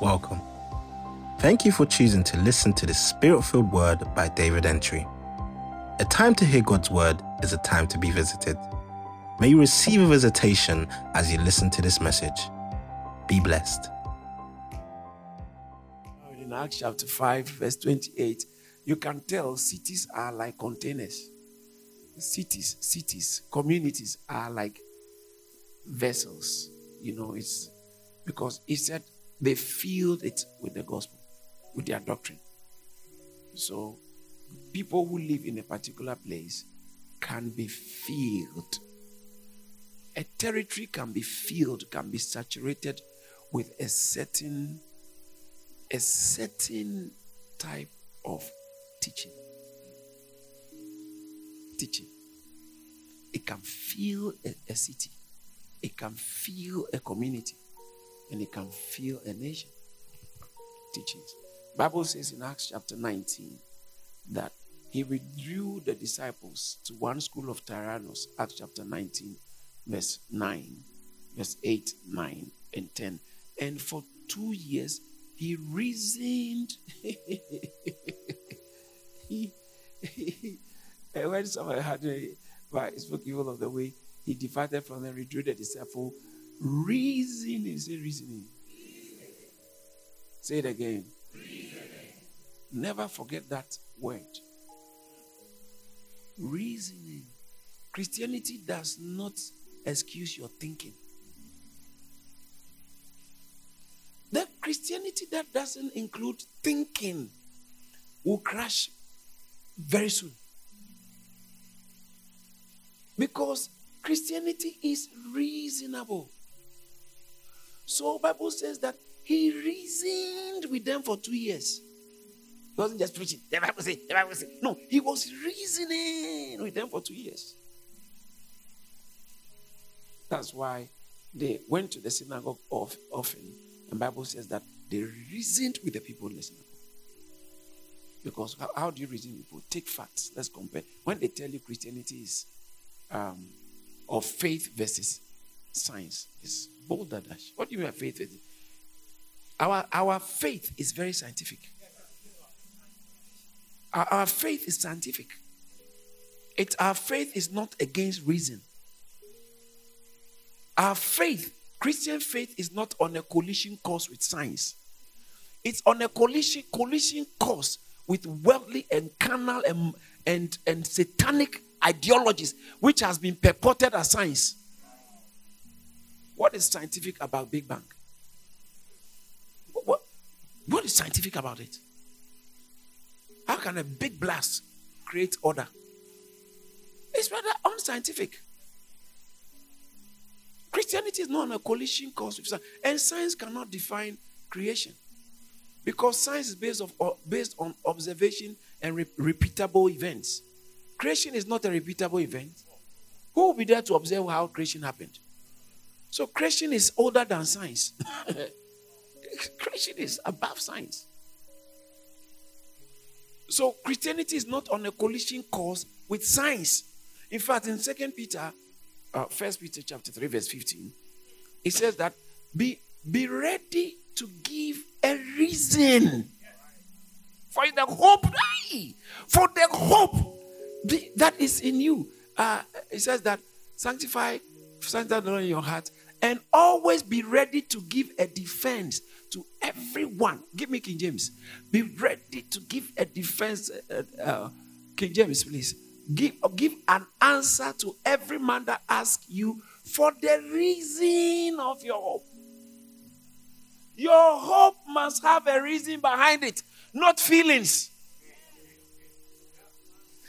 welcome. Thank you for choosing to listen to the Spirit filled Word by David Antwi. A time to hear God's Word is a time to be visited. May you receive a visitation as you listen to this message. Be blessed. In Acts chapter 5, verse 28, you can tell cities are like containers. Cities, cities, communities are like vessels. You know, it's because he said they filled it with the gospel, with their doctrine. So, people who live in a particular place can be filled. A territory can be filled, can be saturated with a certain a certain type of teaching. Teaching. It can fill a, a city. It can fill a community and it can fill a nation. Teachings. Bible says in Acts chapter 19 that he withdrew the disciples to one school of Tyrannus, Acts chapter 19, verse 9, verse 8, 9, and 10. And for two years, he reasoned. he, uh, he, when someone had a, spoke evil of the way, he departed from them, withdrew the disciple. Reasoning, say reasoning. Say it again. Never forget that word. Reasoning. Christianity does not excuse your thinking. The Christianity that doesn't include thinking will crash very soon. Because Christianity is reasonable. So Bible says that he reasoned with them for two years. He wasn't just preaching. The Bible says, the Bible says. No, he was reasoning with them for two years. That's why they went to the synagogue of, often. And Bible says that they reasoned with the people in the synagogue. Because how, how do you reason with people? Take facts. Let's compare. When they tell you Christianity is um, of faith versus science, it's bolder dash. What do you mean by faith? Our, our faith is very scientific. Our, our faith is scientific. It, our faith is not against reason. Our faith, Christian faith, is not on a collision course with science. It's on a collision collision course with worldly and carnal and, and, and satanic ideologies, which has been purported as science. What is scientific about Big Bang? What, what is scientific about it? How can a big blast create order? It's rather unscientific. Christianity is not on a collision course with science, and science cannot define creation because science is based, of, uh, based on observation and re- repeatable events. Creation is not a repeatable event. Who will be there to observe how creation happened? So creation is older than science. creation is above science. So Christianity is not on a collision course with science. In fact, in Second Peter, uh, First Peter chapter three, verse fifteen, it says that be be ready to give a reason for the hope, for the hope that is in you. Uh, it says that sanctify, sanctify in your heart, and always be ready to give a defense to everyone. Give me King James. Be ready to give a defense. Uh, uh, King James, please. Give, give an answer to every man that asks you for the reason of your hope. Your hope must have a reason behind it, not feelings.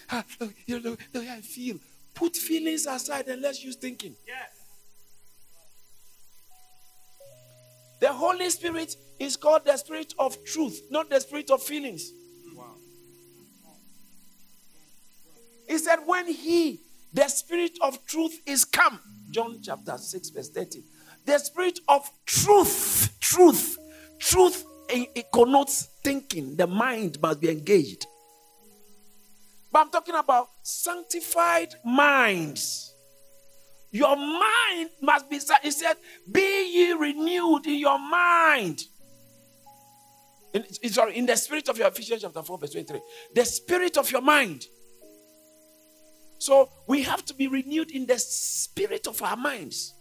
Ah, you know, I feel. Put feelings aside and let's use thinking. Yes. The Holy Spirit is called the Spirit of truth, not the Spirit of feelings. He said, when He, the Spirit of truth, is come, John chapter 6, verse 30, the Spirit of truth, truth, truth, it, it connotes thinking. The mind must be engaged. But I'm talking about sanctified minds. Your mind must be, he said, be ye renewed in your mind. In, sorry, in the spirit of your Ephesians chapter 4, verse 23. The spirit of your mind. So we have to be renewed in the spirit of our minds.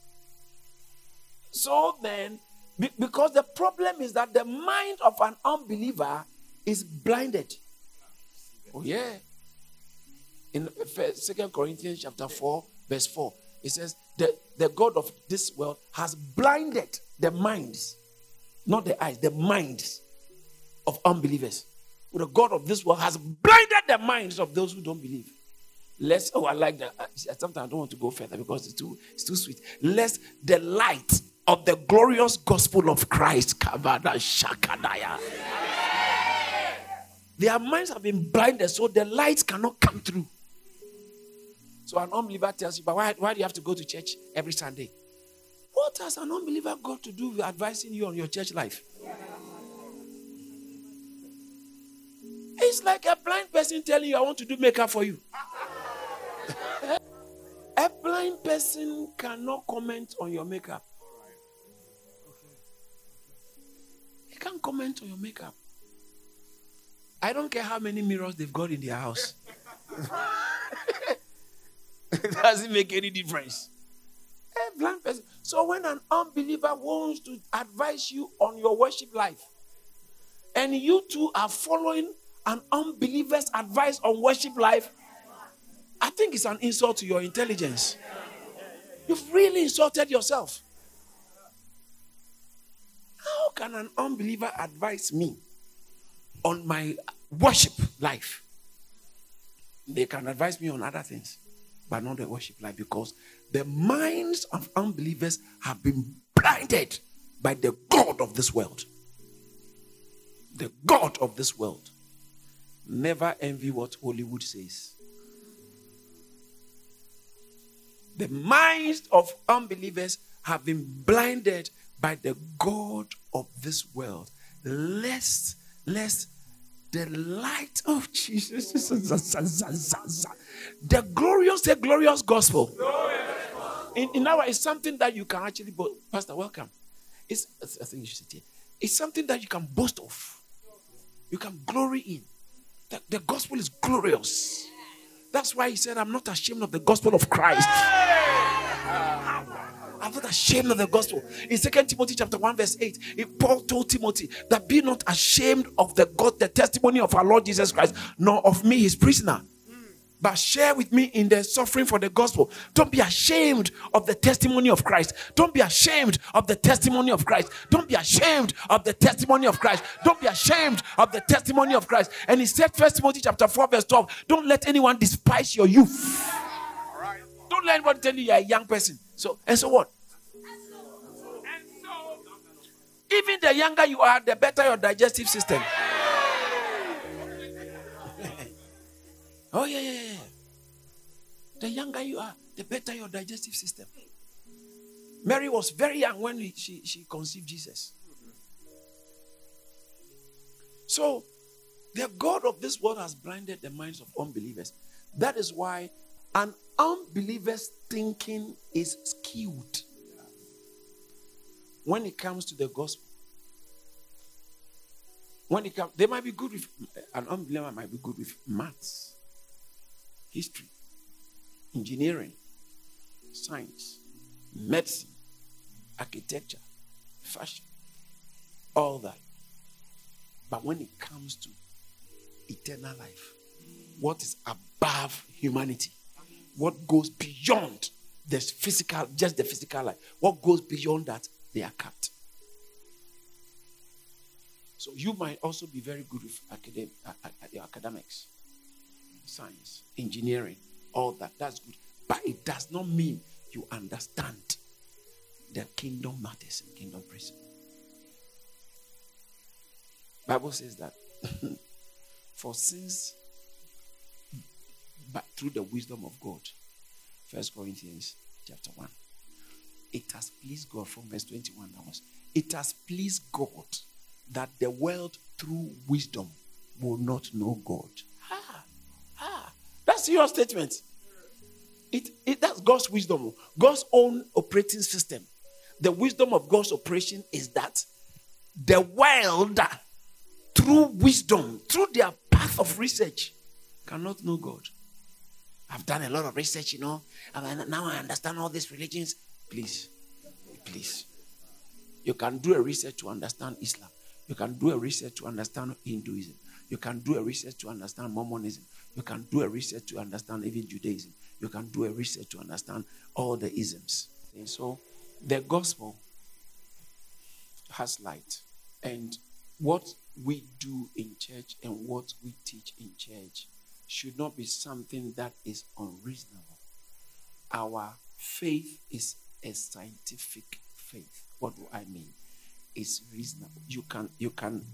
So then, be- because the problem is that the mind of an unbeliever is blinded. Oh, yeah. In Second Corinthians chapter 4, verse 4, it says, the, the God of this world has blinded the minds, not the eyes, the minds of unbelievers. The God of this world has blinded the minds of those who don't believe. Lest, oh, I like that. Sometimes I don't want to go further because it's too, it's too sweet. Lest the light of the glorious gospel of Christ, Kavada Shakadaya. Their minds have been blinded, so the light cannot come through. So an unbeliever tells you, but why, why do you have to go to church every Sunday? What has an unbeliever got to do with advising you on your church life? It's like a blind person telling you, I want to do makeup for you. a blind person cannot comment on your makeup. He can't comment on your makeup. I don't care how many mirrors they've got in their house. it doesn't make any difference. A blind person. So when an unbeliever wants to advise you on your worship life, and you two are following an unbeliever's advice on worship life, I think it's an insult to your intelligence. You've really insulted yourself. How can an unbeliever advise me on my worship life? They can advise me on other things, but not the worship life because the minds of unbelievers have been blinded by the God of this world. The God of this world. Never envy what Hollywood says. The minds of unbelievers have been blinded by the God of this world. Lest, lest the light of Jesus, the glorious, the glorious gospel. In, in our, it's something that you can actually, bo- Pastor, welcome. It's, I think you should sit here. It's something that you can boast of. You can glory in. The, the gospel is glorious. That's why he said, I'm not ashamed of the gospel of Christ. I'm not ashamed of the gospel. In Second Timothy chapter 1, verse 8, it- Paul told Timothy that be not ashamed of the God, the testimony of our Lord Jesus Christ, nor of me, his prisoner. But share with me in the suffering for the gospel. Don't be ashamed of the testimony of Christ. Don't be ashamed of the testimony of Christ. Don't be ashamed of the testimony of Christ. Don't be ashamed of the testimony of Christ. And he said, First Timothy chapter 4, verse 12, don't let anyone despise your youth. Don't let anyone tell you you're a young person. So, and so what? Even the younger you are, the better your digestive system. oh, yeah, yeah, yeah. The younger you are, the better your digestive system. Mary was very young when she, she conceived Jesus. So, the God of this world has blinded the minds of unbelievers. That is why an unbeliever's thinking is skewed when it comes to the gospel. When it comes, they might be good with an unbeliever might be good with maths, history, engineering, science, medicine, architecture, fashion, all that. But when it comes to eternal life, what is above humanity, what goes beyond this physical, just the physical life, what goes beyond that, they are cut. So you might also be very good with academic, academics, science, engineering, all that. That's good. But it does not mean you understand the kingdom matters and kingdom principle. Bible says that for since but through the wisdom of God, First Corinthians chapter 1, it has pleased God from verse 21 onwards. It has pleased God that the world through wisdom will not know God. Ah, ah, that's your statement. It, it that's God's wisdom, God's own operating system. The wisdom of God's operation is that the world through wisdom, through their path of research, cannot know God. I've done a lot of research, you know, now I understand all these religions. Please, please. You can do a research to understand Islam. You can do a research to understand Hinduism. You can do a research to understand Mormonism. You can do a research to understand even Judaism. You can do a research to understand all the isms. And so the gospel has light. And what we do in church and what we teach in church should not be something that is unreasonable. Our faith is a scientific faith. What do I mean? It's reasonable. You can you can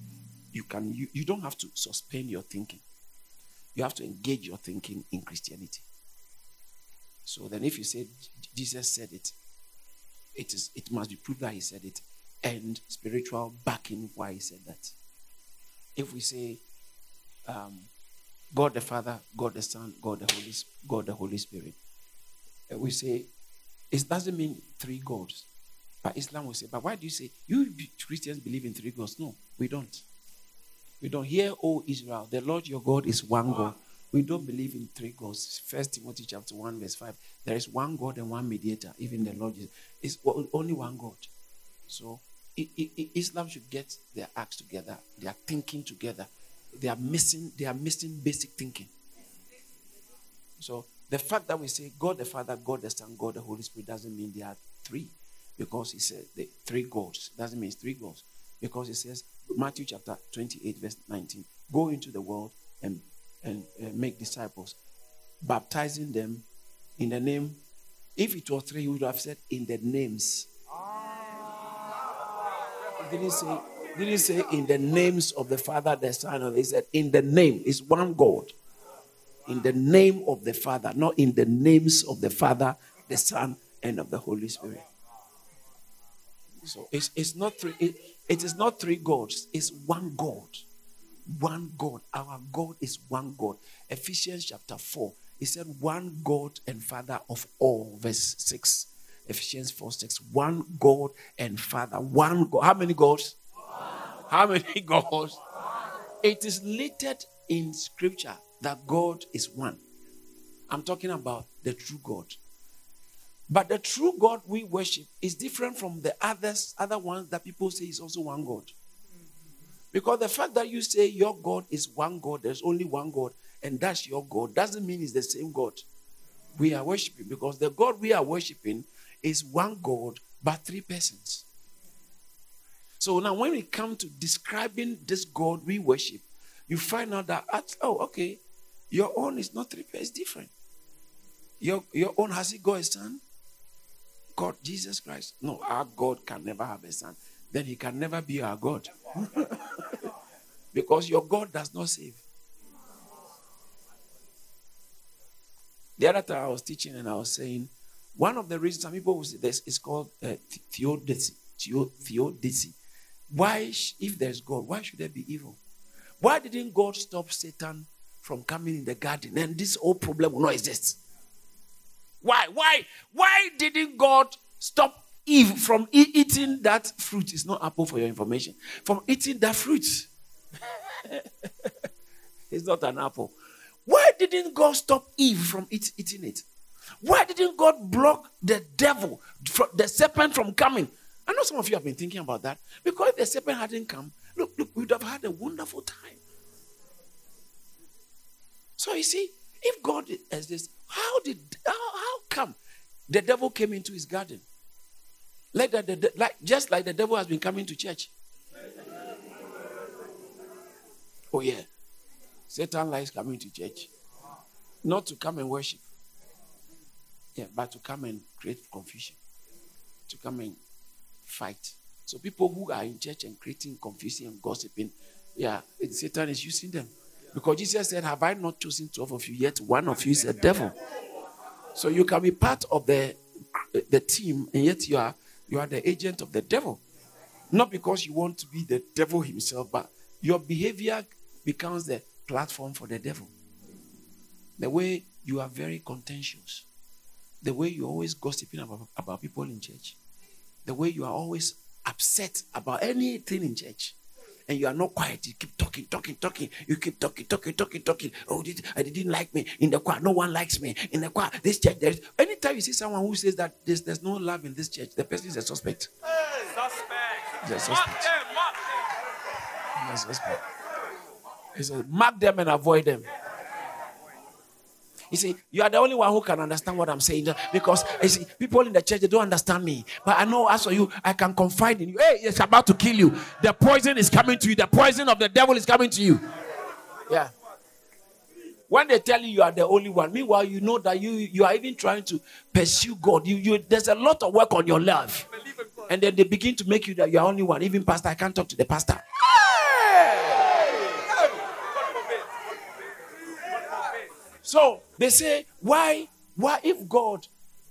you can you, you don't have to suspend your thinking. You have to engage your thinking in Christianity. So then if you say Jesus said it, it is it must be proved that he said it and spiritual backing why he said that. If we say um, God the Father, God the Son, God the Holy God the Holy Spirit, uh, we say it doesn't mean three gods. But Islam will say, but why do you say you Christians believe in three gods? No, we don't. We don't hear, oh Israel, the Lord your God is one God. We don't believe in three gods. First Timothy chapter 1, verse 5. There is one God and one mediator. Even the Lord is, is only one God. So Islam should get their acts together, their thinking together. They are missing, they are missing basic thinking. So the fact that we say God the Father, God the Son, God the Holy Spirit doesn't mean they are three. Because he said the three gods. Doesn't mean three gods. Because it says Matthew chapter 28, verse 19. Go into the world and, and uh, make disciples, baptizing them in the name. If it was three, he would have said in the names. He didn't say, didn't say in the names of the Father, the Son, and he said in the name. It's one God. In the name of the Father, not in the names of the Father, the Son, and of the Holy Spirit. So it's, it's not three, it, it is not three gods, it's one God. One God. Our God is one God. Ephesians chapter 4. He said, One God and Father of all. Verse 6. Ephesians 4 6. One God and Father. One God. How many gods? How many gods? It is littered in scripture that God is one. I'm talking about the true God. But the true God we worship is different from the others, other ones that people say is also one God. Because the fact that you say your God is one God, there's only one God, and that's your God, doesn't mean it's the same God we are worshiping. Because the God we are worshiping is one God, but three persons. So now, when we come to describing this God we worship, you find out that, at, oh, okay, your own is not three persons, different. Your, your own has it got a son? God, Jesus Christ. No, our God can never have a son. Then he can never be our God. because your God does not save. The other time I was teaching and I was saying, one of the reasons some people will say this is called uh, theodicy. Theodicy. Why, if there's God, why should there be evil? Why didn't God stop Satan from coming in the garden and this whole problem will not exist? Why? Why? Why didn't God stop Eve from e- eating that fruit? It's not apple for your information. From eating that fruit. it's not an apple. Why didn't God stop Eve from eat, eating it? Why didn't God block the devil, the serpent from coming? I know some of you have been thinking about that. Because if the serpent hadn't come, look, look, we would have had a wonderful time. So you see, if God exists, how did how, how come the devil came into his garden? Like that, the, like just like the devil has been coming to church. Oh yeah, Satan likes coming to church, not to come and worship. Yeah, but to come and create confusion, to come and fight. So people who are in church and creating confusion and gossiping, yeah, Satan is using them. Because Jesus said, Have I not chosen 12 of you, yet one of you is a devil? So you can be part of the, the team, and yet you are, you are the agent of the devil. Not because you want to be the devil himself, but your behavior becomes the platform for the devil. The way you are very contentious, the way you're always gossiping about, about people in church, the way you are always upset about anything in church, and you are not quiet. You keep talking, talking, talking. You keep talking, talking, talking, talking. Oh, did, I uh, didn't like me in the choir. No one likes me in the choir. This church, there's anytime you see someone who says that there's, there's no love in this church, the person is a suspect. Hey, suspect. a suspect. Mark them, mark them. a suspect. He says, mark them and avoid them. You see, you are the only one who can understand what I'm saying because you see, people in the church they don't understand me. But I know as for you, I can confide in you. Hey, it's about to kill you. The poison is coming to you. The poison of the devil is coming to you. Yeah. When they tell you you are the only one, meanwhile you know that you you are even trying to pursue God. You you there's a lot of work on your life, and then they begin to make you that you are only one. Even pastor, I can't talk to the pastor. So they say, why, why, if God,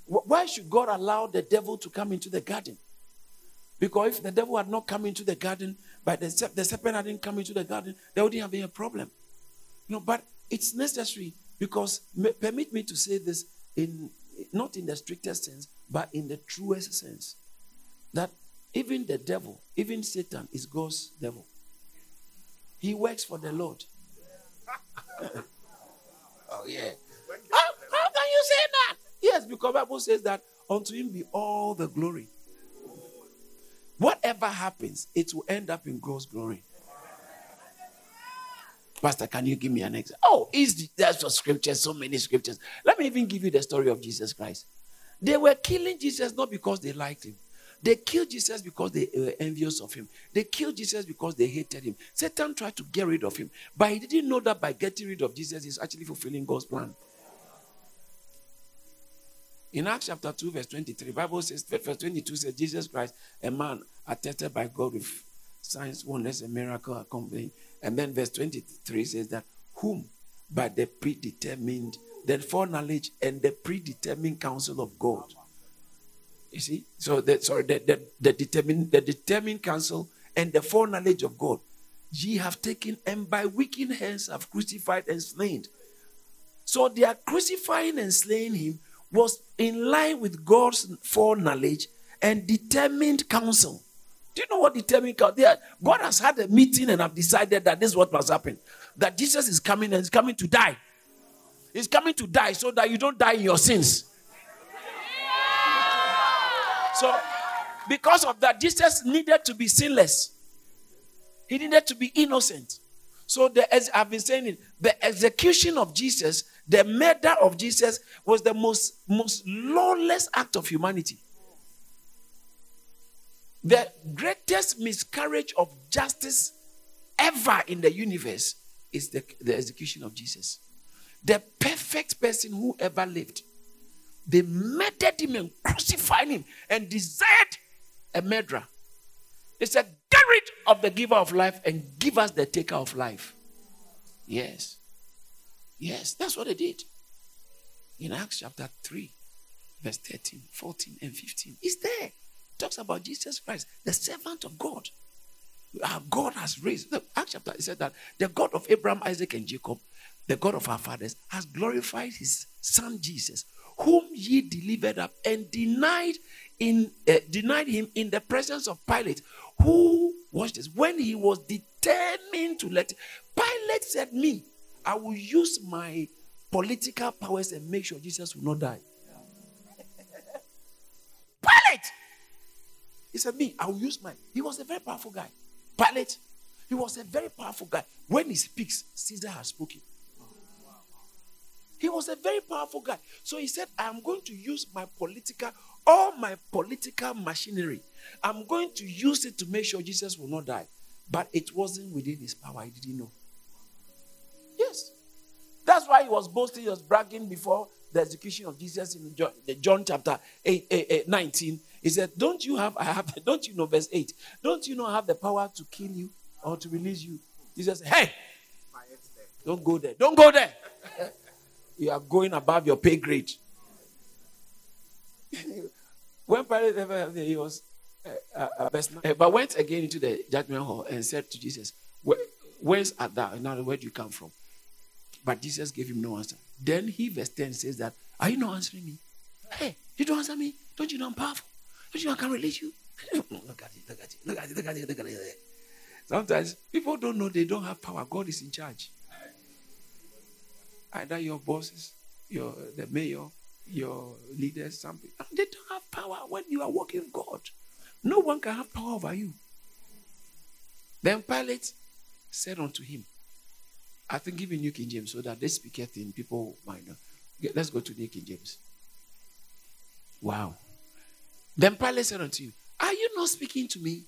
why should God allow the devil to come into the garden? Because if the devil had not come into the garden, but the, the serpent hadn't come into the garden, there wouldn't have been a problem. You know, but it's necessary because permit me to say this in not in the strictest sense, but in the truest sense. That even the devil, even Satan is God's devil. He works for the Lord. Oh, yeah. How, how can you say that? Yes, because Bible says that unto him be all the glory. Whatever happens, it will end up in God's glory. Pastor, can you give me an example? Oh, is that's a scriptures, so many scriptures. Let me even give you the story of Jesus Christ. They were killing Jesus not because they liked him. They killed Jesus because they were envious of him. They killed Jesus because they hated him. Satan tried to get rid of him, but he didn't know that by getting rid of Jesus, he's actually fulfilling God's plan. In Acts chapter 2, verse 23, Bible says, verse 22 says, Jesus Christ, a man attested by God with signs, wonders, and miracle accompanying. And then verse 23 says that, whom by the predetermined, the foreknowledge and the predetermined counsel of God you see? So that sorry, the, the, the determined the determined counsel and the foreknowledge of God. Ye have taken and by wicked hands have crucified and slain. So their crucifying and slaying him was in line with God's foreknowledge and determined counsel. Do you know what determined counsel? God has had a meeting and have decided that this is what must happen. That Jesus is coming and is coming to die. He's coming to die so that you don't die in your sins. So, because of that, Jesus needed to be sinless. He needed to be innocent. So, the, as I've been saying it, the execution of Jesus, the murder of Jesus, was the most, most lawless act of humanity. The greatest miscarriage of justice ever in the universe is the, the execution of Jesus. The perfect person who ever lived they murdered him and crucified him and desired a murderer. They said, Get rid of the giver of life and give us the taker of life. Yes. Yes, that's what they did. In Acts chapter 3, verse 13, 14, and 15. It's there. It talks about Jesus Christ, the servant of God. Our God has raised. Look, Acts chapter, it said that the God of Abraham, Isaac, and Jacob, the God of our fathers, has glorified his son Jesus, whom ye delivered up and denied in uh, denied him in the presence of Pilate, who watch this when he was determined to let Pilate said, "Me, I will use my political powers and make sure Jesus will not die." Pilate, he said, "Me, I will use my." He was a very powerful guy. Pilate, he was a very powerful guy. When he speaks, Caesar has spoken. He was a very powerful guy. So he said, I am going to use my political, all my political machinery. I'm going to use it to make sure Jesus will not die. But it wasn't within his power. He didn't know. Yes. That's why he was boasting, he was bragging before the execution of Jesus in John, John chapter 8, 8, 8, 19. He said, Don't you have, I have, don't you know, verse 8, don't you know I have the power to kill you or to release you? Jesus said, Hey, don't go there. Don't go there. you are going above your pay grade. when Pilate ever he was uh, uh, uh, but went again into the judgment hall and said to Jesus, Where, Where's at that? Now, where do you come from? But Jesus gave him no answer. Then he, verse 10, says that, Are you not answering me? Hey, you don't answer me. Don't you know I'm powerful? Don't you know I can release you? look at it, look at it, look at it, look at it, look at it. Sometimes people don't know they don't have power. God is in charge. Either your bosses, your the mayor, your leaders, something. They don't have power when you are working with God. No one can have power over you. Then Pilate said unto him, I think giving New King James so that they speak it in people mind. Let's go to New King James. Wow. Then Pilate said unto you, Are you not speaking to me?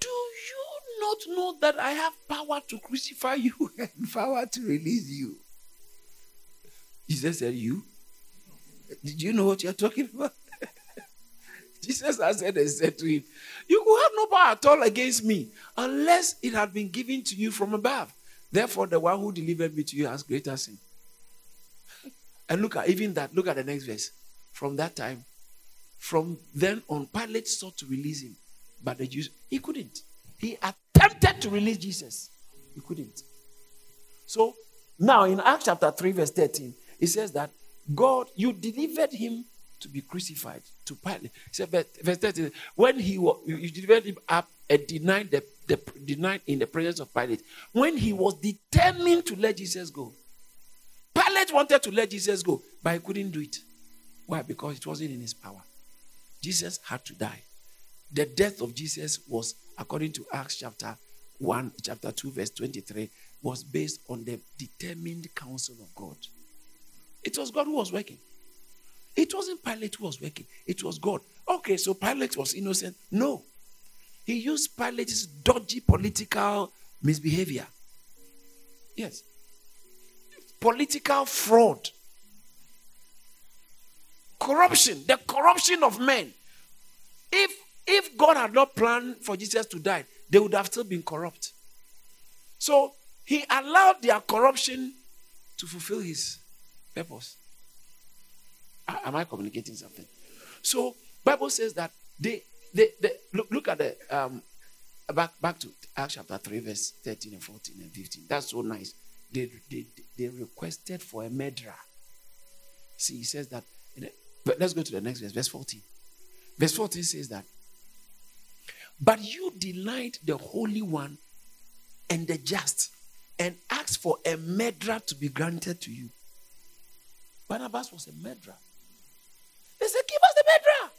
Do you not know that I have power to crucify you and power to release you? Jesus said, You? Did you know what you're talking about? Jesus answered and said to him, You will have no power at all against me unless it had been given to you from above. Therefore, the one who delivered me to you has greater sin. And look at even that. Look at the next verse. From that time, from then on, Pilate sought to release him, but the Jews he couldn't. He attempted to release Jesus, he couldn't. So now in Acts chapter 3, verse 13, it says that God, you delivered him to be crucified to Pilate. He said, verse 13, when he was, you delivered him up and denied the, the denied in the presence of Pilate. When he was determined to let Jesus go, Pilate wanted to let Jesus go, but he couldn't do it. Why? Because it wasn't in his power. Jesus had to die. The death of Jesus was, according to Acts chapter 1, chapter 2, verse 23, was based on the determined counsel of God. It was God who was working. It wasn't Pilate who was working, it was God. Okay, so Pilate was innocent. No. He used Pilate's dodgy political misbehavior. Yes. Political fraud. Corruption. The corruption of men. If if God had not planned for Jesus to die, they would have still been corrupt. So he allowed their corruption to fulfill his purpose. Am I communicating something? So Bible says that they they, they look, look at the um back back to Acts chapter 3, verse 13 and 14 and 15. That's so nice. They they, they requested for a murderer. See, he says that but let's go to the next verse, verse 14. Verse 14 says that but you denied the Holy One and the just and asked for a murderer to be granted to you. Barnabas was a murderer. They said, Give us the murderer.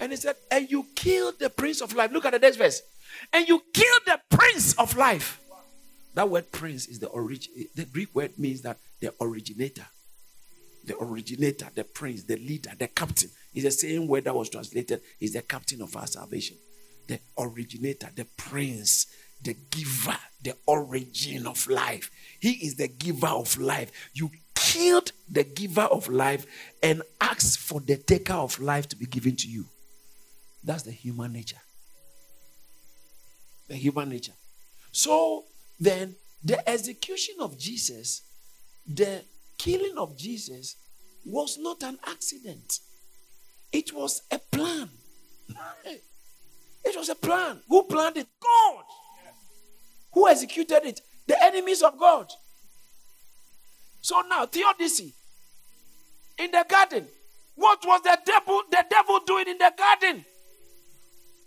And he said, And you killed the prince of life. Look at the next verse. And you killed the prince of life. That word prince is the origin. The Greek word means that the originator. The originator, the prince, the leader, the captain. Is the same word that was translated, is the captain of our salvation. The originator, the prince, the giver, the origin of life. He is the giver of life. You killed the giver of life and asked for the taker of life to be given to you. That's the human nature. The human nature. So then, the execution of Jesus, the killing of Jesus, was not an accident, it was a plan. It was a plan. Who planned it? God. Who executed it? The enemies of God. So now, theodicy in the garden. What was the devil, the devil doing in the garden?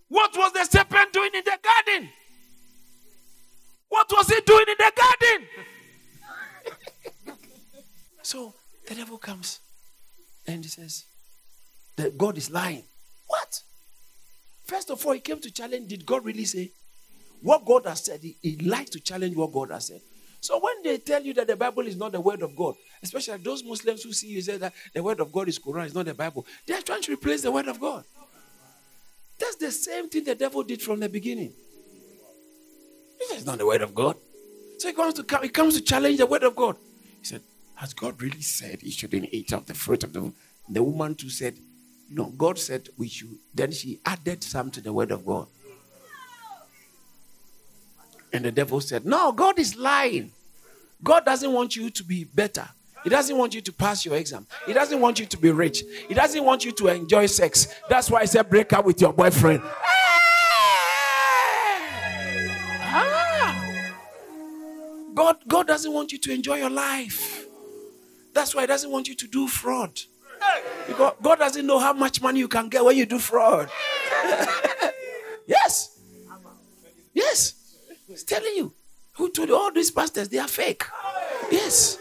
What was the serpent doing in the garden? What was he doing in the garden? so the devil comes and he says that God is lying. What? First of all, he came to challenge. Did God really say? What God has said, he, he likes to challenge what God has said. So when they tell you that the Bible is not the word of God, especially those Muslims who see you say that the word of God is Quran, it's not the Bible, they are trying to replace the word of God. That's the same thing the devil did from the beginning. It's not the word of God. So he comes to he comes to challenge the word of God. He said, Has God really said he shouldn't eat of the fruit of the woman?" The woman too said, No, God said we should. Then she added some to the word of God. And the devil said, No, God is lying. God doesn't want you to be better. He doesn't want you to pass your exam. He doesn't want you to be rich. He doesn't want you to enjoy sex. That's why I said break up with your boyfriend. Ah. God, God doesn't want you to enjoy your life. That's why He doesn't want you to do fraud. Because God doesn't know how much money you can get when you do fraud. yes. Yes. He's telling you. Who told you all these pastors they are fake? Yes.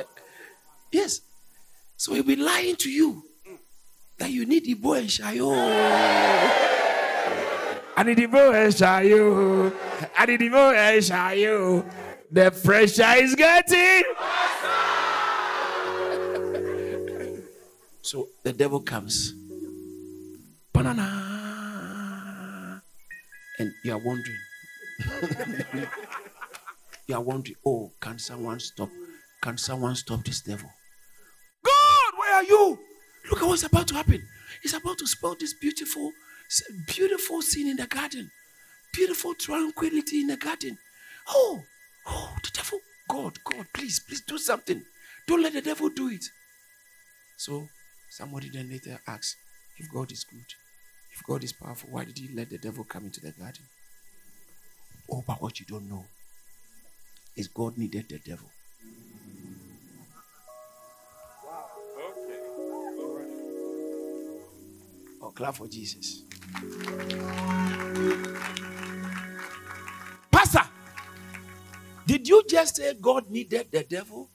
yes. So he'll be lying to you that you need Ibo and Shayo. I need Ibo and Shayo. I need Ibo and Shayo. The pressure is getting. so the devil comes. Banana. And you are wondering. You are wondering, oh, can someone stop? Can someone stop this devil? God, where are you? Look at what's about to happen. He's about to spell this beautiful, beautiful scene in the garden. Beautiful tranquility in the garden. Oh, oh, the devil. God, God, please, please do something. Don't let the devil do it. So somebody then later asks, if God is good, if God is powerful, why did he let the devil come into the garden? But what you don't know is God needed the devil. Oh, clap for Jesus. Pastor, did you just say God needed the devil?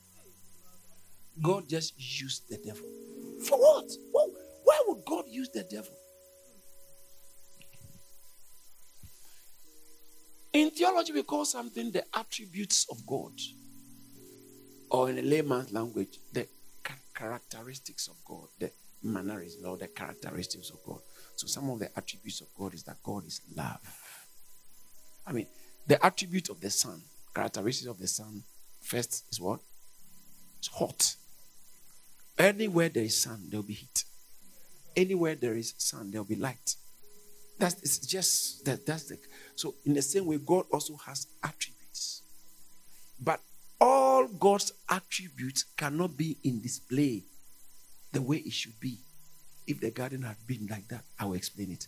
God just used the devil. For what? Why would God use the devil? In theology, we call something the attributes of God, or in a layman's language, the characteristics of God, the mannerisms or the characteristics of God. So, some of the attributes of God is that God is love. I mean, the attribute of the sun, characteristics of the sun, first is what? It's hot. Anywhere there is sun, there will be heat. Anywhere there is sun, there will be light. That's just that that's the so in the same way, God also has attributes. But all God's attributes cannot be in display the way it should be. If the garden had been like that, I will explain it.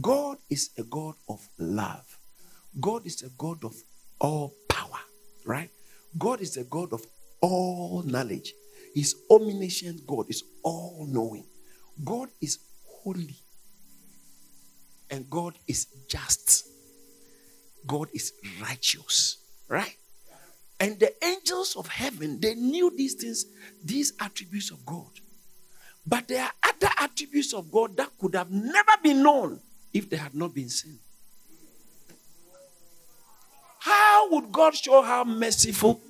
God is a God of love. God is a God of all power, right? God is a God of all knowledge. He's omniscient God, is all knowing. God is holy and God is just. God is righteous, right? And the angels of heaven, they knew these things, these attributes of God. But there are other attributes of God that could have never been known if they had not been seen. How would God show how merciful?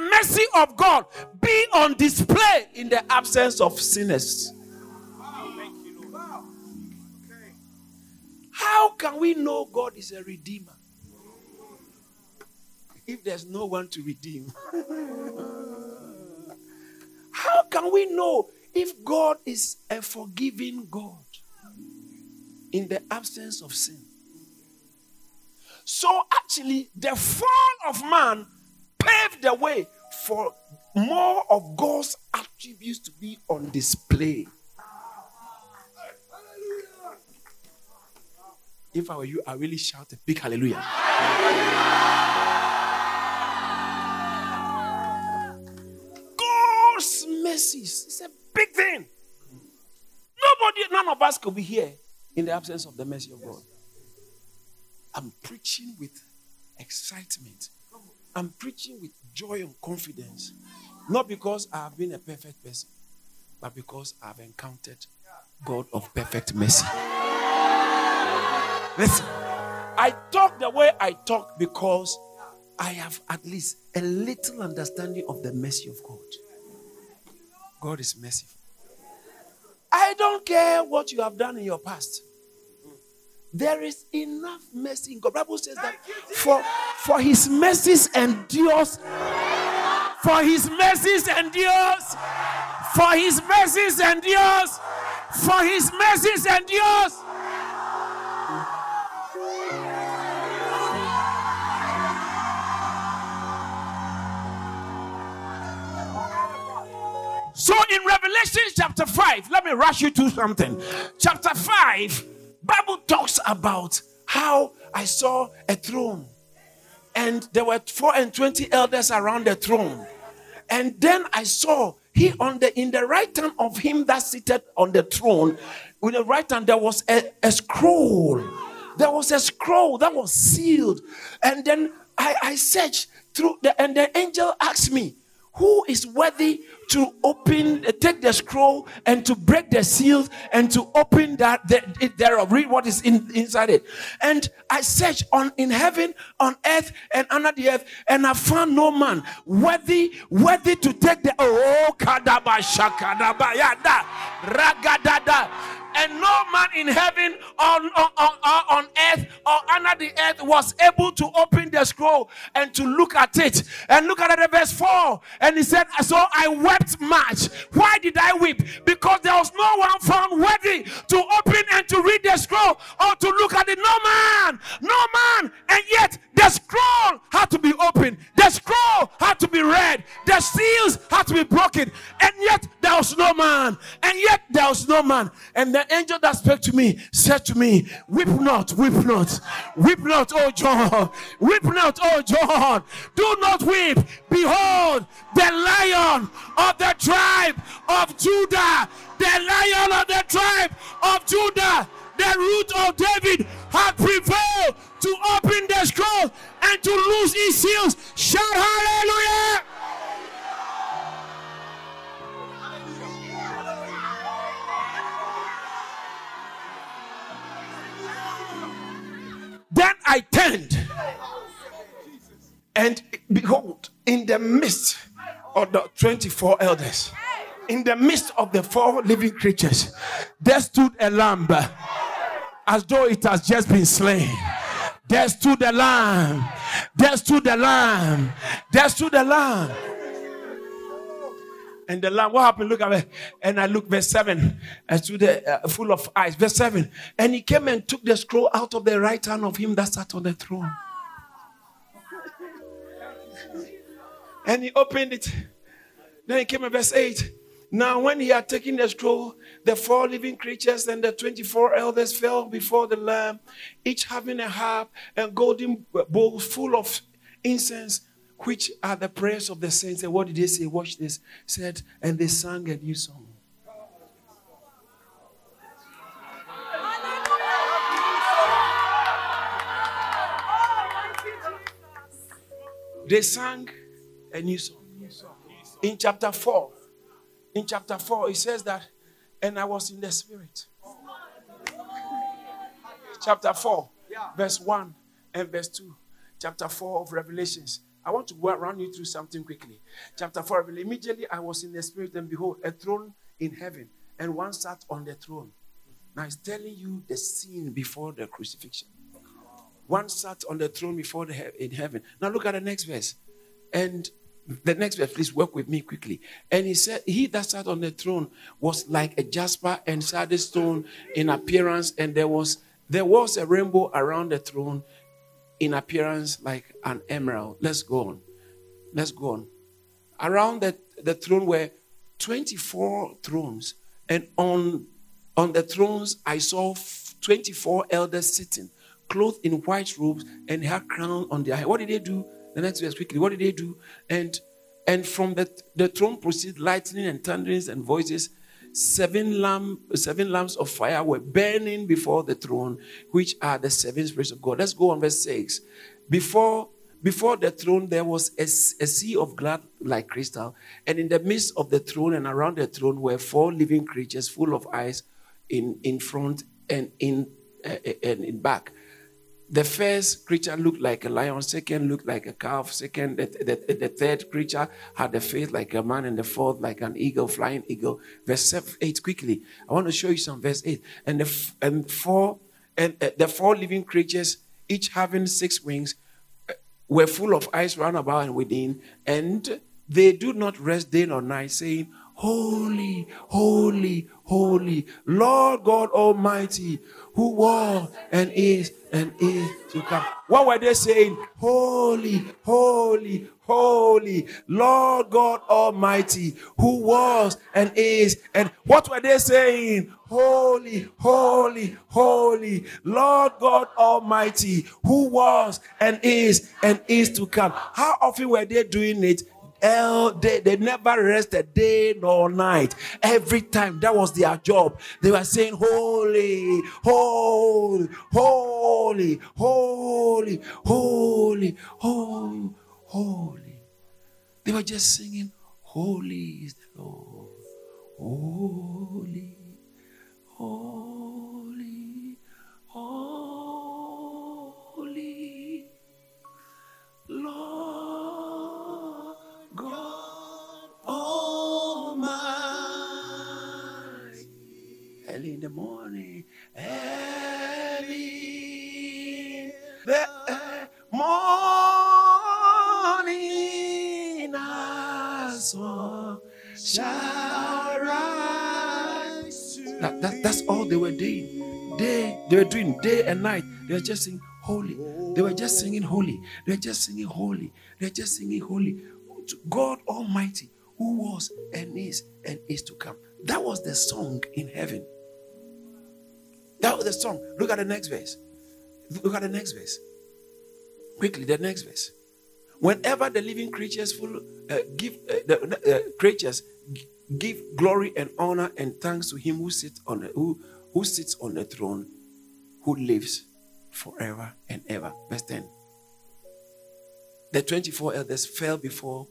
Mercy of God be on display in the absence of sinners. How can we know God is a redeemer if there's no one to redeem? How can we know if God is a forgiving God in the absence of sin? So, actually, the fall of man paved the way for more of God's attributes to be on display. If I were you, I really shout a big hallelujah. God's mercies is a big thing. Nobody, none of us could be here in the absence of the mercy of God. I'm preaching with excitement I'm preaching with joy and confidence. Not because I have been a perfect person, but because I've encountered God of perfect mercy. Listen, I talk the way I talk because I have at least a little understanding of the mercy of God. God is merciful. I don't care what you have done in your past. There is enough mercy in God. Bible says that for, for his mercies endures. For his mercies endures. For his mercies endures. For his mercies endures. So in Revelation chapter 5, let me rush you to something. Chapter 5 Bible talks about how I saw a throne and there were four and twenty elders around the throne. And then I saw he on the in the right hand of him that seated on the throne, with the right hand, there was a, a scroll. There was a scroll that was sealed. And then I, I searched through the, and the angel asked me, Who is worthy to open, uh, take the scroll and to break the seals and to open that the, it thereof. Read what is in, inside it. And I searched on in heaven, on earth, and under the earth, and I found no man worthy, worthy to take the oh kadaba shakadaba yada ragadada and no man in heaven on, on, on, on earth or under the earth was able to open the scroll and to look at it. And look at it, verse 4. And he said, So I wept much. Why did I weep? Because there was no one found worthy to open and to read the scroll or to look at it. No man, no man. And yet the scroll had to be opened, the scroll had to be read, the seals had to be broken. And yet there was no man. And yet there was no man. And the angel that spoke to me said to me, Weep not, weep not, weep not, oh John, weep not, oh John, do not weep. Behold, the lion of the tribe of Judah, the lion of the tribe of Judah, the root of David, had prevailed to open the scroll and to loose his seals. Shout hallelujah! Then I turned, and behold, in the midst of the 24 elders, in the midst of the four living creatures, there stood a lamb as though it has just been slain. There stood the lamb. There stood the lamb. There stood the lamb. And the lamb, what happened? Look at me. And I look, verse 7, as to the uh, full of eyes. Verse 7. And he came and took the scroll out of the right hand of him that sat on the throne. And he opened it. Then he came in verse 8. Now, when he had taken the scroll, the four living creatures and the 24 elders fell before the Lamb, each having a harp and golden bowl full of incense which are the prayers of the saints. And what did they say? Watch this. Said, and they sang a new song. They sang a new song. In chapter 4, in chapter 4, it says that, and I was in the spirit. Chapter 4, verse 1 and verse 2. Chapter 4 of Revelations. I want to go around you through something quickly. Chapter 4, immediately I was in the spirit, and behold, a throne in heaven, and one sat on the throne. Now it's telling you the scene before the crucifixion. One sat on the throne before the he- in heaven. Now look at the next verse. And the next verse, please work with me quickly. And he said, He that sat on the throne was like a jasper and sardine stone in appearance, and there was there was a rainbow around the throne in appearance like an emerald. Let's go on. Let's go on. Around the, the throne were 24 thrones, and on, on the thrones I saw 24 elders sitting, clothed in white robes, and had crown on their head. What did they do? The next verse quickly. What did they do? And and from the, the throne proceed lightning and thunderings and voices seven lamp, seven lamps of fire were burning before the throne, which are the seven spirits of God. Let's go on verse six. Before before the throne there was a, a sea of glass like crystal, and in the midst of the throne and around the throne were four living creatures full of eyes in in front and in uh, and in back. The first creature looked like a lion, second looked like a calf, second, the, the, the third creature had a face like a man, and the fourth like an eagle, flying eagle. Verse seven, 8, quickly. I want to show you some verse 8. And the, and four, and uh, the four living creatures, each having six wings, uh, were full of eyes round about and within, and they do not rest day nor night, saying, Holy, holy, holy, Lord God Almighty, who was and is and is to come. What were they saying? Holy, holy, holy, Lord God Almighty, who was and is. And what were they saying? Holy, holy, holy, Lord God Almighty, who was and is and is to come. How often were they doing it? All day. They never rested day nor night. Every time that was their job. They were saying, Holy, holy, holy, holy, holy, holy, holy. They were just singing, Holy is the Lord. Holy, holy, They were just singing holy. They were just singing holy. They were just singing holy. They were just singing holy. God Almighty, who was and is and is to come. That was the song in heaven. That was the song. Look at the next verse. Look at the next verse. Quickly, the next verse. Whenever the living creatures full, uh, give uh, the uh, creatures give glory and honor and thanks to him who sits on the, who, who sits on the throne, who lives forever and ever. Verse 10. The 24 elders fell before,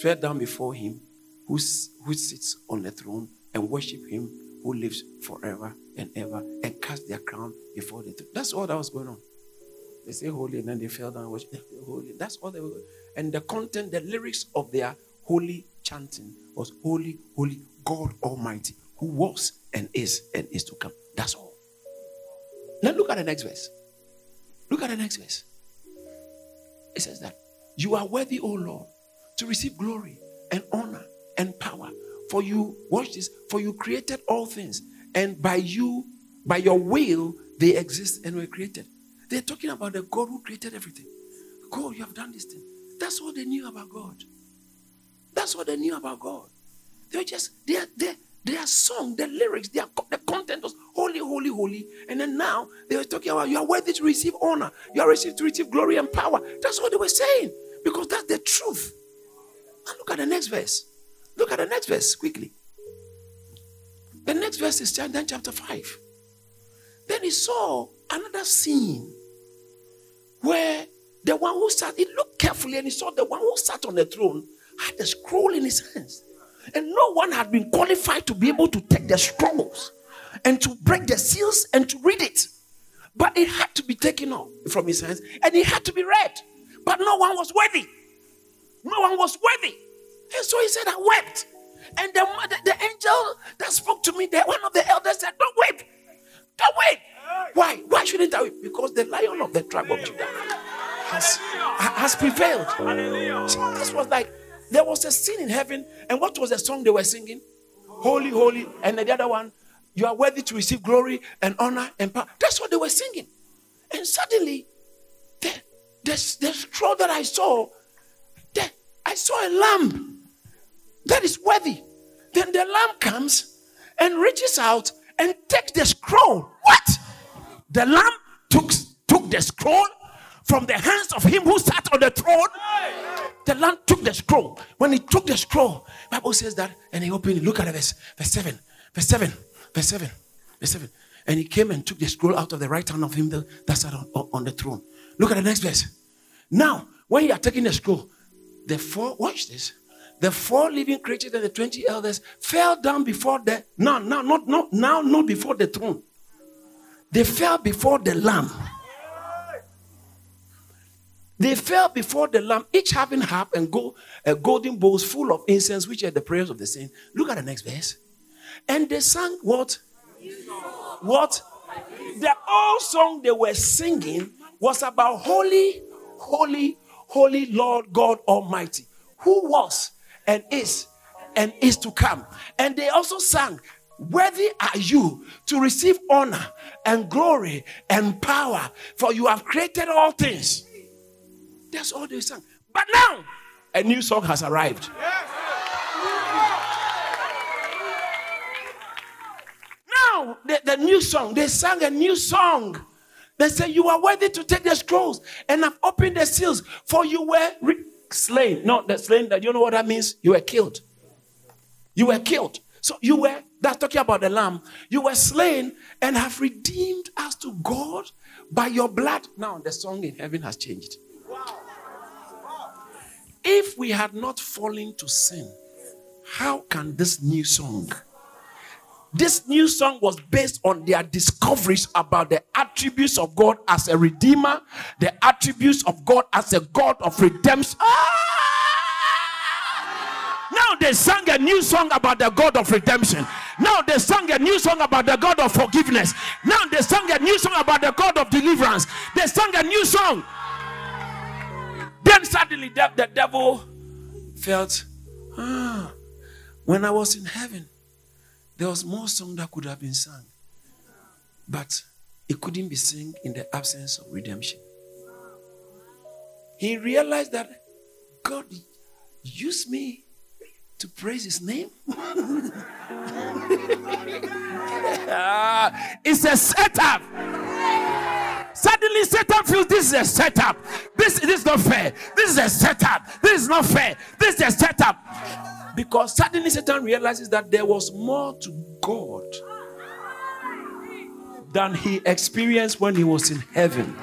fell down before him who, who sits on the throne and worship him who lives forever and ever and cast their crown before the throne. That's all that was going on. They say holy, and then they fell down and worship holy. That's all they were. And the content, the lyrics of their holy chanting was holy, holy God Almighty, who was and is and is to come. That's all. Now look at the next verse. Look at the next verse. It says that you are worthy, O Lord, to receive glory and honor and power. For you, watch this, for you created all things, and by you, by your will, they exist and were created. They're talking about the God who created everything. God, you have done this thing. That's what they knew about God. That's what they knew about God. They were just their their their song, their lyrics, their the content was holy, holy, holy. And then now they were talking about you are worthy to receive honor, you are received to receive glory and power. That's what they were saying because that's the truth. Now look at the next verse. Look at the next verse quickly. The next verse is then chapter 5. Then he saw another scene where the one who sat, he looked carefully and he saw the one who sat on the throne had a scroll in his hands. And no one had been qualified to be able to take the scrolls and to break the seals and to read it. But it had to be taken off from his hands and it had to be read. But no one was worthy. No one was worthy. And so he said, I wept. And the, the, the angel that spoke to me, the, one of the elders said, Don't weep. Don't weep. Why? Why shouldn't I weep? Because the lion of the tribe of Judah has, ha- has prevailed. This was like there was a scene in heaven, and what was the song they were singing? Holy, holy, and the other one, you are worthy to receive glory and honor and power. That's what they were singing. And suddenly, the, the, the scroll that I saw, the, I saw a lamb that is worthy. Then the lamb comes and reaches out and takes the scroll. What? The lamb took, took the scroll from the hands of him who sat on the throne. The lamb took the scroll. When he took the scroll, Bible says that, and he opened it. Look at verse, verse 7, verse 7, verse 7, verse 7. And he came and took the scroll out of the right hand of him that sat on, on- the throne. Look at the next verse. Now, when you are taking the scroll, the four, watch this. The four living creatures and the 20 elders fell down before the, no, no, not, not, now, not before the throne. They fell before the lamb. They fell before the lamb, each having harp and gold, uh, golden bowls full of incense, which are the prayers of the saints. Look at the next verse. And they sang what? What? The old song they were singing was about holy, holy, holy Lord God Almighty, who was and is and is to come. And they also sang, Worthy are you to receive honor and glory and power, for you have created all things. That's all they sang. But now, a new song has arrived. Now, the, the new song, they sang a new song. They said, You are worthy to take the scrolls, and I've opened the seals, for you were re- slain. No, the slain, you know what that means? You were killed. You were killed. So you were, that's talking about the lamb. You were slain and have redeemed us to God by your blood. Now the song in heaven has changed. If we had not fallen to sin, how can this new song? This new song was based on their discoveries about the attributes of God as a redeemer, the attributes of God as a God of redemption. Ah! Now they sang a new song about the God of redemption. Now they sang a new song about the God of forgiveness. Now they sang a new song about the God of deliverance. They sang a new song. Then suddenly the, the devil felt, ah, when I was in heaven, there was more song that could have been sung. But it couldn't be sung in the absence of redemption. He realized that God used me to praise his name. it's a setup. Suddenly, Satan feels this is a setup. This, this is not fair. This is a setup. This is not fair. This is a setup. Because suddenly, Satan realizes that there was more to God than he experienced when he was in heaven.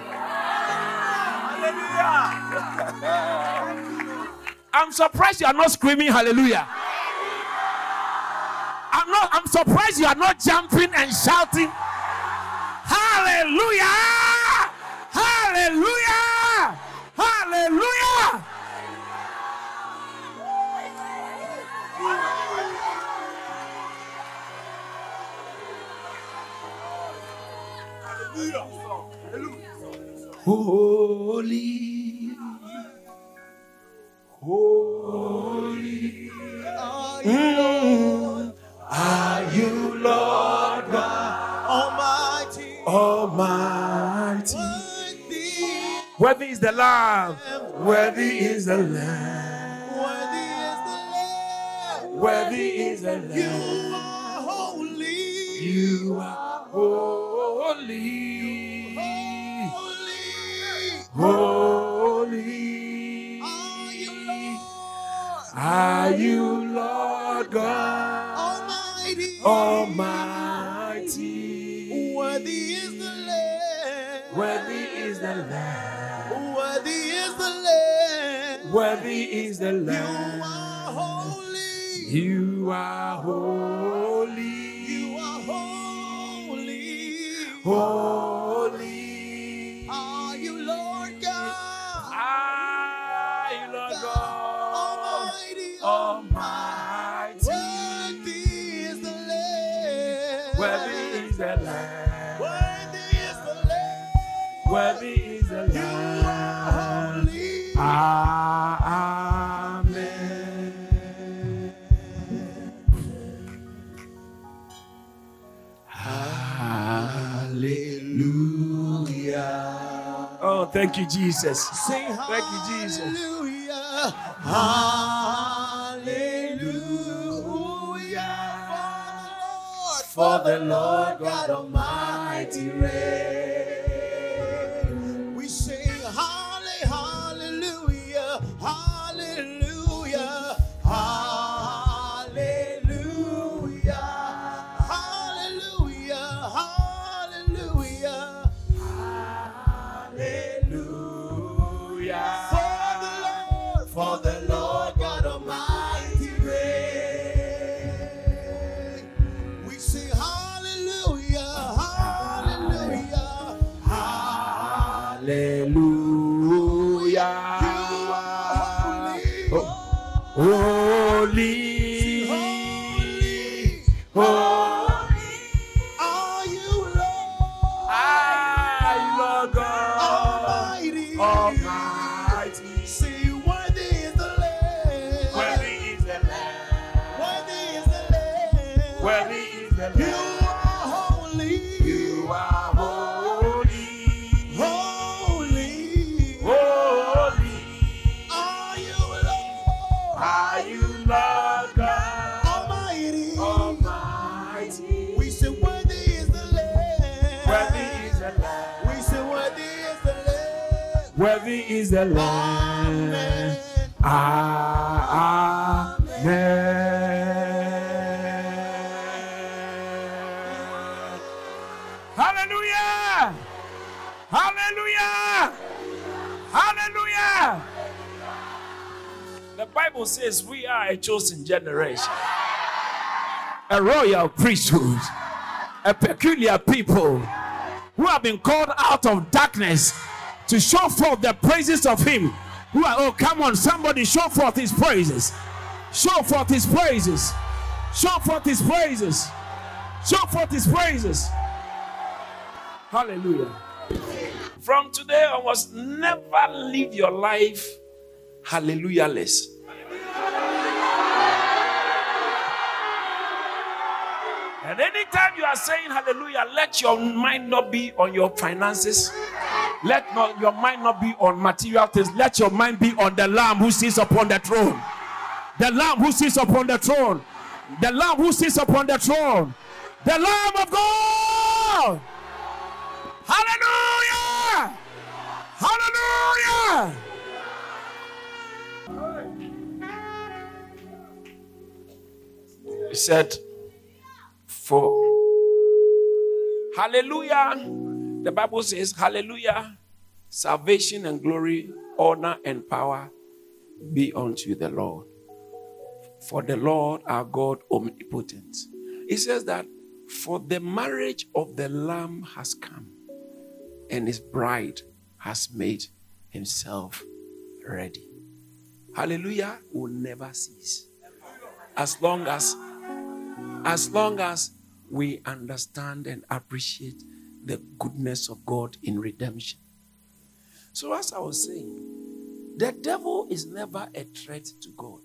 I'm surprised you are not screaming hallelujah. I'm not I'm surprised you are not jumping and shouting hallelujah. Hallelujah. Hallelujah. Holy, holy mm, are you, Lord God Almighty, Almighty. Worthy, is the Lamb, worthy is the Lamb, worthy is the Lamb. worthy is the You are holy, You are holy, holy. holy. Are you Lord? Are you Lord God Almighty, Almighty? Worthy is the Lamb. Worthy is the Lamb. Worthy is the Lamb. You are holy. You are holy. You are holy. Holy. Thank you, Jesus. Sing Thank you, Jesus. Hallelujah. Hallelujah. For the Lord God Almighty reign. Hallelujah. Oh, holy, Holy. Is the Lamb. Amen. Amen. Hallelujah. Hallelujah. Hallelujah. The Bible says we are a chosen generation, a royal priesthood, a peculiar people who have been called out of darkness to show forth the praises of Him. Who are, oh, come on, somebody show forth His praises. Show forth His praises. Show forth His praises. Show forth His praises. Hallelujah. From today onwards, never live your life hallelujah less. And anytime you are saying hallelujah, let your mind not be on your finances. Let not your mind not be on material things. Let your mind be on the Lamb who sits upon the throne. The Lamb who sits upon the throne. The Lamb who sits upon the throne. The Lamb of God. Hallelujah! Hallelujah! He said, For Hallelujah. The Bible says, Hallelujah. Salvation and glory, honor and power be unto the Lord. For the Lord our God omnipotent. He says that, For the marriage of the Lamb has come, and his bride has made himself ready. Hallelujah will never cease. As long as as long as we understand and appreciate the goodness of God in redemption. So, as I was saying, the devil is never a threat to God.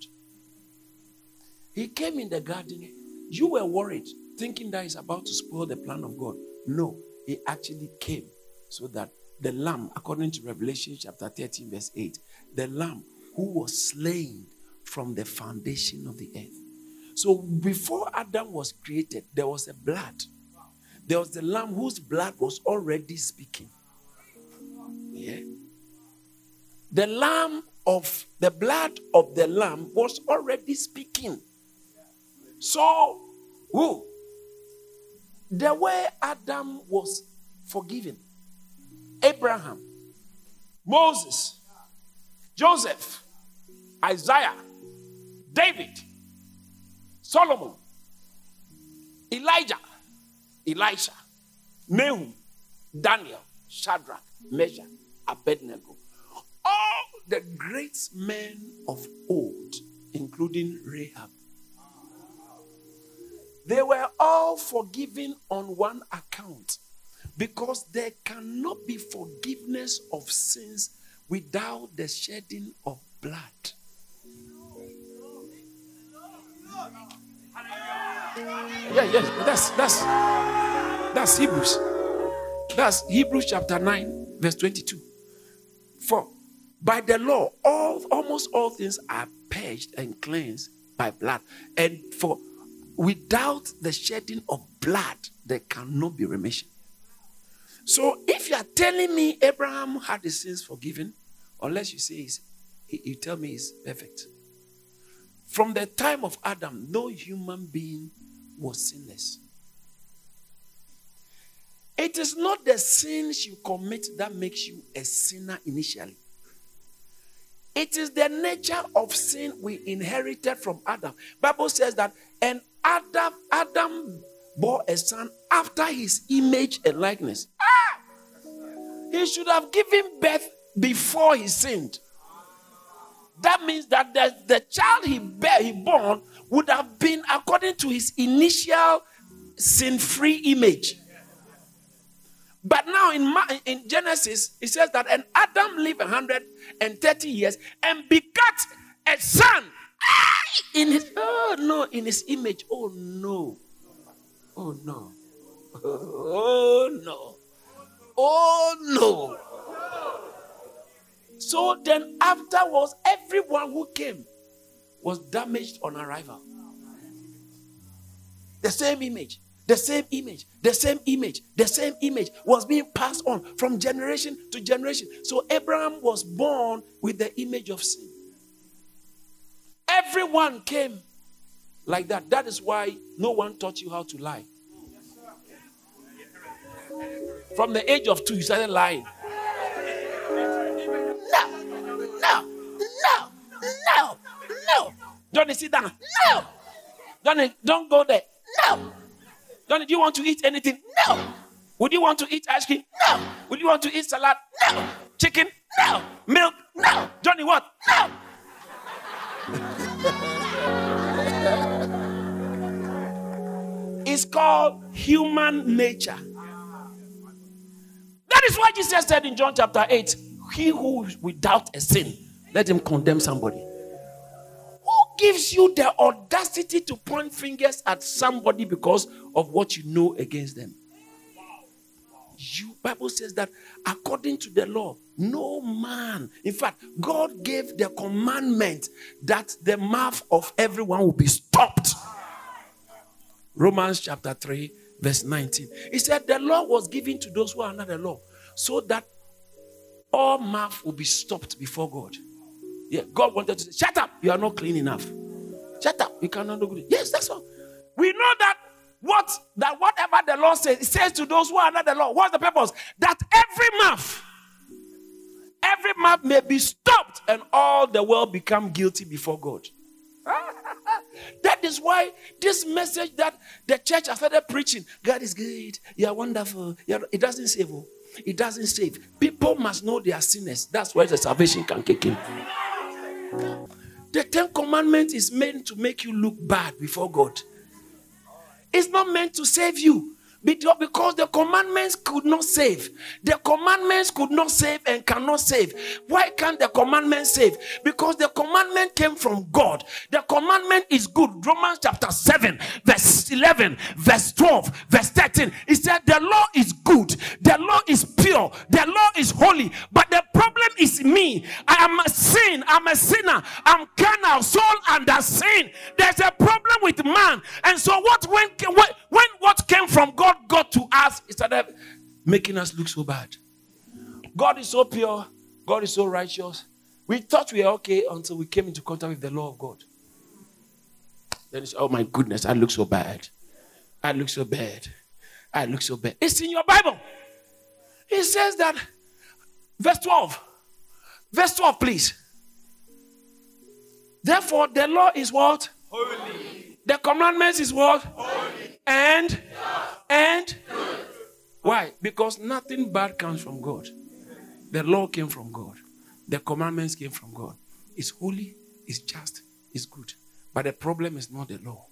He came in the garden, you were worried, thinking that he's about to spoil the plan of God. No, he actually came so that the lamb, according to Revelation chapter 13, verse 8, the lamb who was slain from the foundation of the earth. So before Adam was created, there was a blood. There was the lamb whose blood was already speaking. Yeah. The lamb of the blood of the lamb was already speaking. So, who? The way Adam was forgiven, Abraham, Moses, Joseph, Isaiah, David, Solomon, Elijah, Elisha, Nahum, Daniel, Shadrach, Meshach, Abednego. All the great men of old, including Rahab, they were all forgiven on one account because there cannot be forgiveness of sins without the shedding of blood. Yeah, yes, that's that's that's Hebrews. That's Hebrews chapter 9, verse 22. For by the law, all almost all things are purged and cleansed by blood. And for without the shedding of blood, there cannot be remission. So if you are telling me Abraham had his sins forgiven, unless you say he's, you tell me he's perfect. From the time of Adam, no human being was sinless. It is not the sins you commit that makes you a sinner initially. It is the nature of sin we inherited from Adam. Bible says that and Adam Adam bore a son after his image and likeness. Ah! He should have given birth before he sinned. That means that the, the child he bear, he born would have been according to his initial sin-free image. But now in, in Genesis, it says that and Adam lived 130 years and begat a son in his oh no, in his image. Oh no. Oh no. Oh no. Oh no. So then afterwards, everyone who came was damaged on arrival. The same image, the same image, the same image, the same image was being passed on from generation to generation. So Abraham was born with the image of sin. Everyone came like that. That is why no one taught you how to lie. From the age of two, you started lying. Johnny, sit down. No. Johnny, don't go there. No. Johnny, do you want to eat anything? No. Would you want to eat ice cream? No. Would you want to eat salad? No. Chicken? No. Milk? No. Johnny, what? No. it's called human nature. That is why Jesus said in John chapter 8, He who without a sin, let him condemn somebody. Gives you the audacity to point fingers at somebody because of what you know against them? You Bible says that according to the law, no man. In fact, God gave the commandment that the mouth of everyone will be stopped. Romans chapter 3, verse 19. He said the law was given to those who are under the law so that all mouth will be stopped before God. Yeah, God wanted to say, Shut up, you are not clean enough. Shut up, you cannot do good. Yes, that's all. We know that what that whatever the law says, it says to those who are under the law. What's the purpose? That every mouth, every mouth may be stopped, and all the world become guilty before God. that is why this message that the church has started preaching, God is good, you are wonderful. You're, it doesn't save. Oh. It doesn't save. People must know they are sinners. That's where the salvation can kick in. The Ten Commandments is meant to make you look bad before God. It's not meant to save you. Because the commandments could not save. The commandments could not save and cannot save. Why can't the commandment save? Because the commandment came from God. The commandment is good. Romans chapter 7, verse 11, verse 12, verse 13. He said, The law is good. The law is pure. The law is holy. But the problem is me. I am a sin. I'm a sinner. I'm carnal, soul under sin. There's a problem with man. And so what when, when what came from God got to us, it started making us look so bad. God is so pure, God is so righteous. We thought we were okay until we came into contact with the law of God. Then it's, oh my goodness, I look so bad. I look so bad. I look so bad. It's in your Bible. It says that, verse 12. Verse 12, please. Therefore, the law is what? Holy. The commandments is what? Holy. And and why? Because nothing bad comes from God. The law came from God. The commandments came from God. It's holy, it's just, it's good. But the problem is not the law.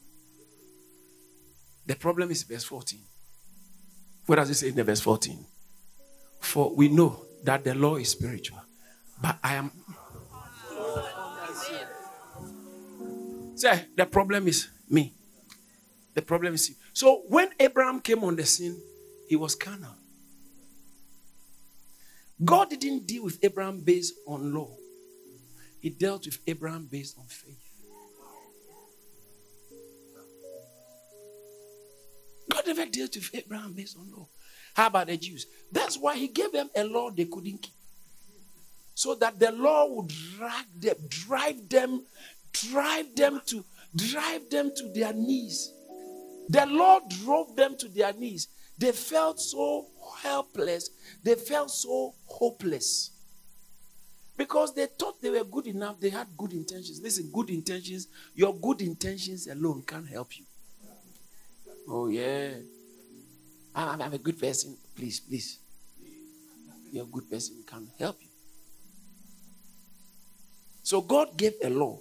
The problem is verse 14. What does it say in the verse 14? For we know that the law is spiritual. But I am. Say, the problem is me. The problem is. So when Abraham came on the scene, he was carnal. God didn't deal with Abraham based on law, he dealt with Abraham based on faith. God never dealt with Abraham based on law. How about the Jews? That's why he gave them a law they couldn't keep. So that the law would drag them, drive them, drive them to drive them to their knees. The Lord drove them to their knees. They felt so helpless. They felt so hopeless. Because they thought they were good enough. They had good intentions. Listen, good intentions, your good intentions alone can't help you. Oh, yeah. I'm, I'm a good person. Please, please. You're a good person. Can help you. So God gave a law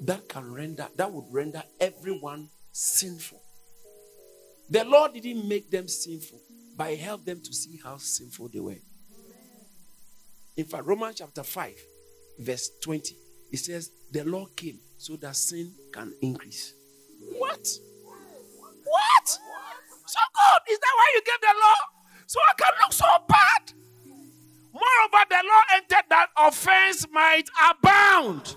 that can render, that would render everyone sinful. The Lord didn't make them sinful, but He helped them to see how sinful they were. In fact, Romans chapter 5, verse 20, it says, The law came so that sin can increase. What? What? So good. Is that why you gave the law? So I can look so bad. Moreover, the law entered that offense might abound.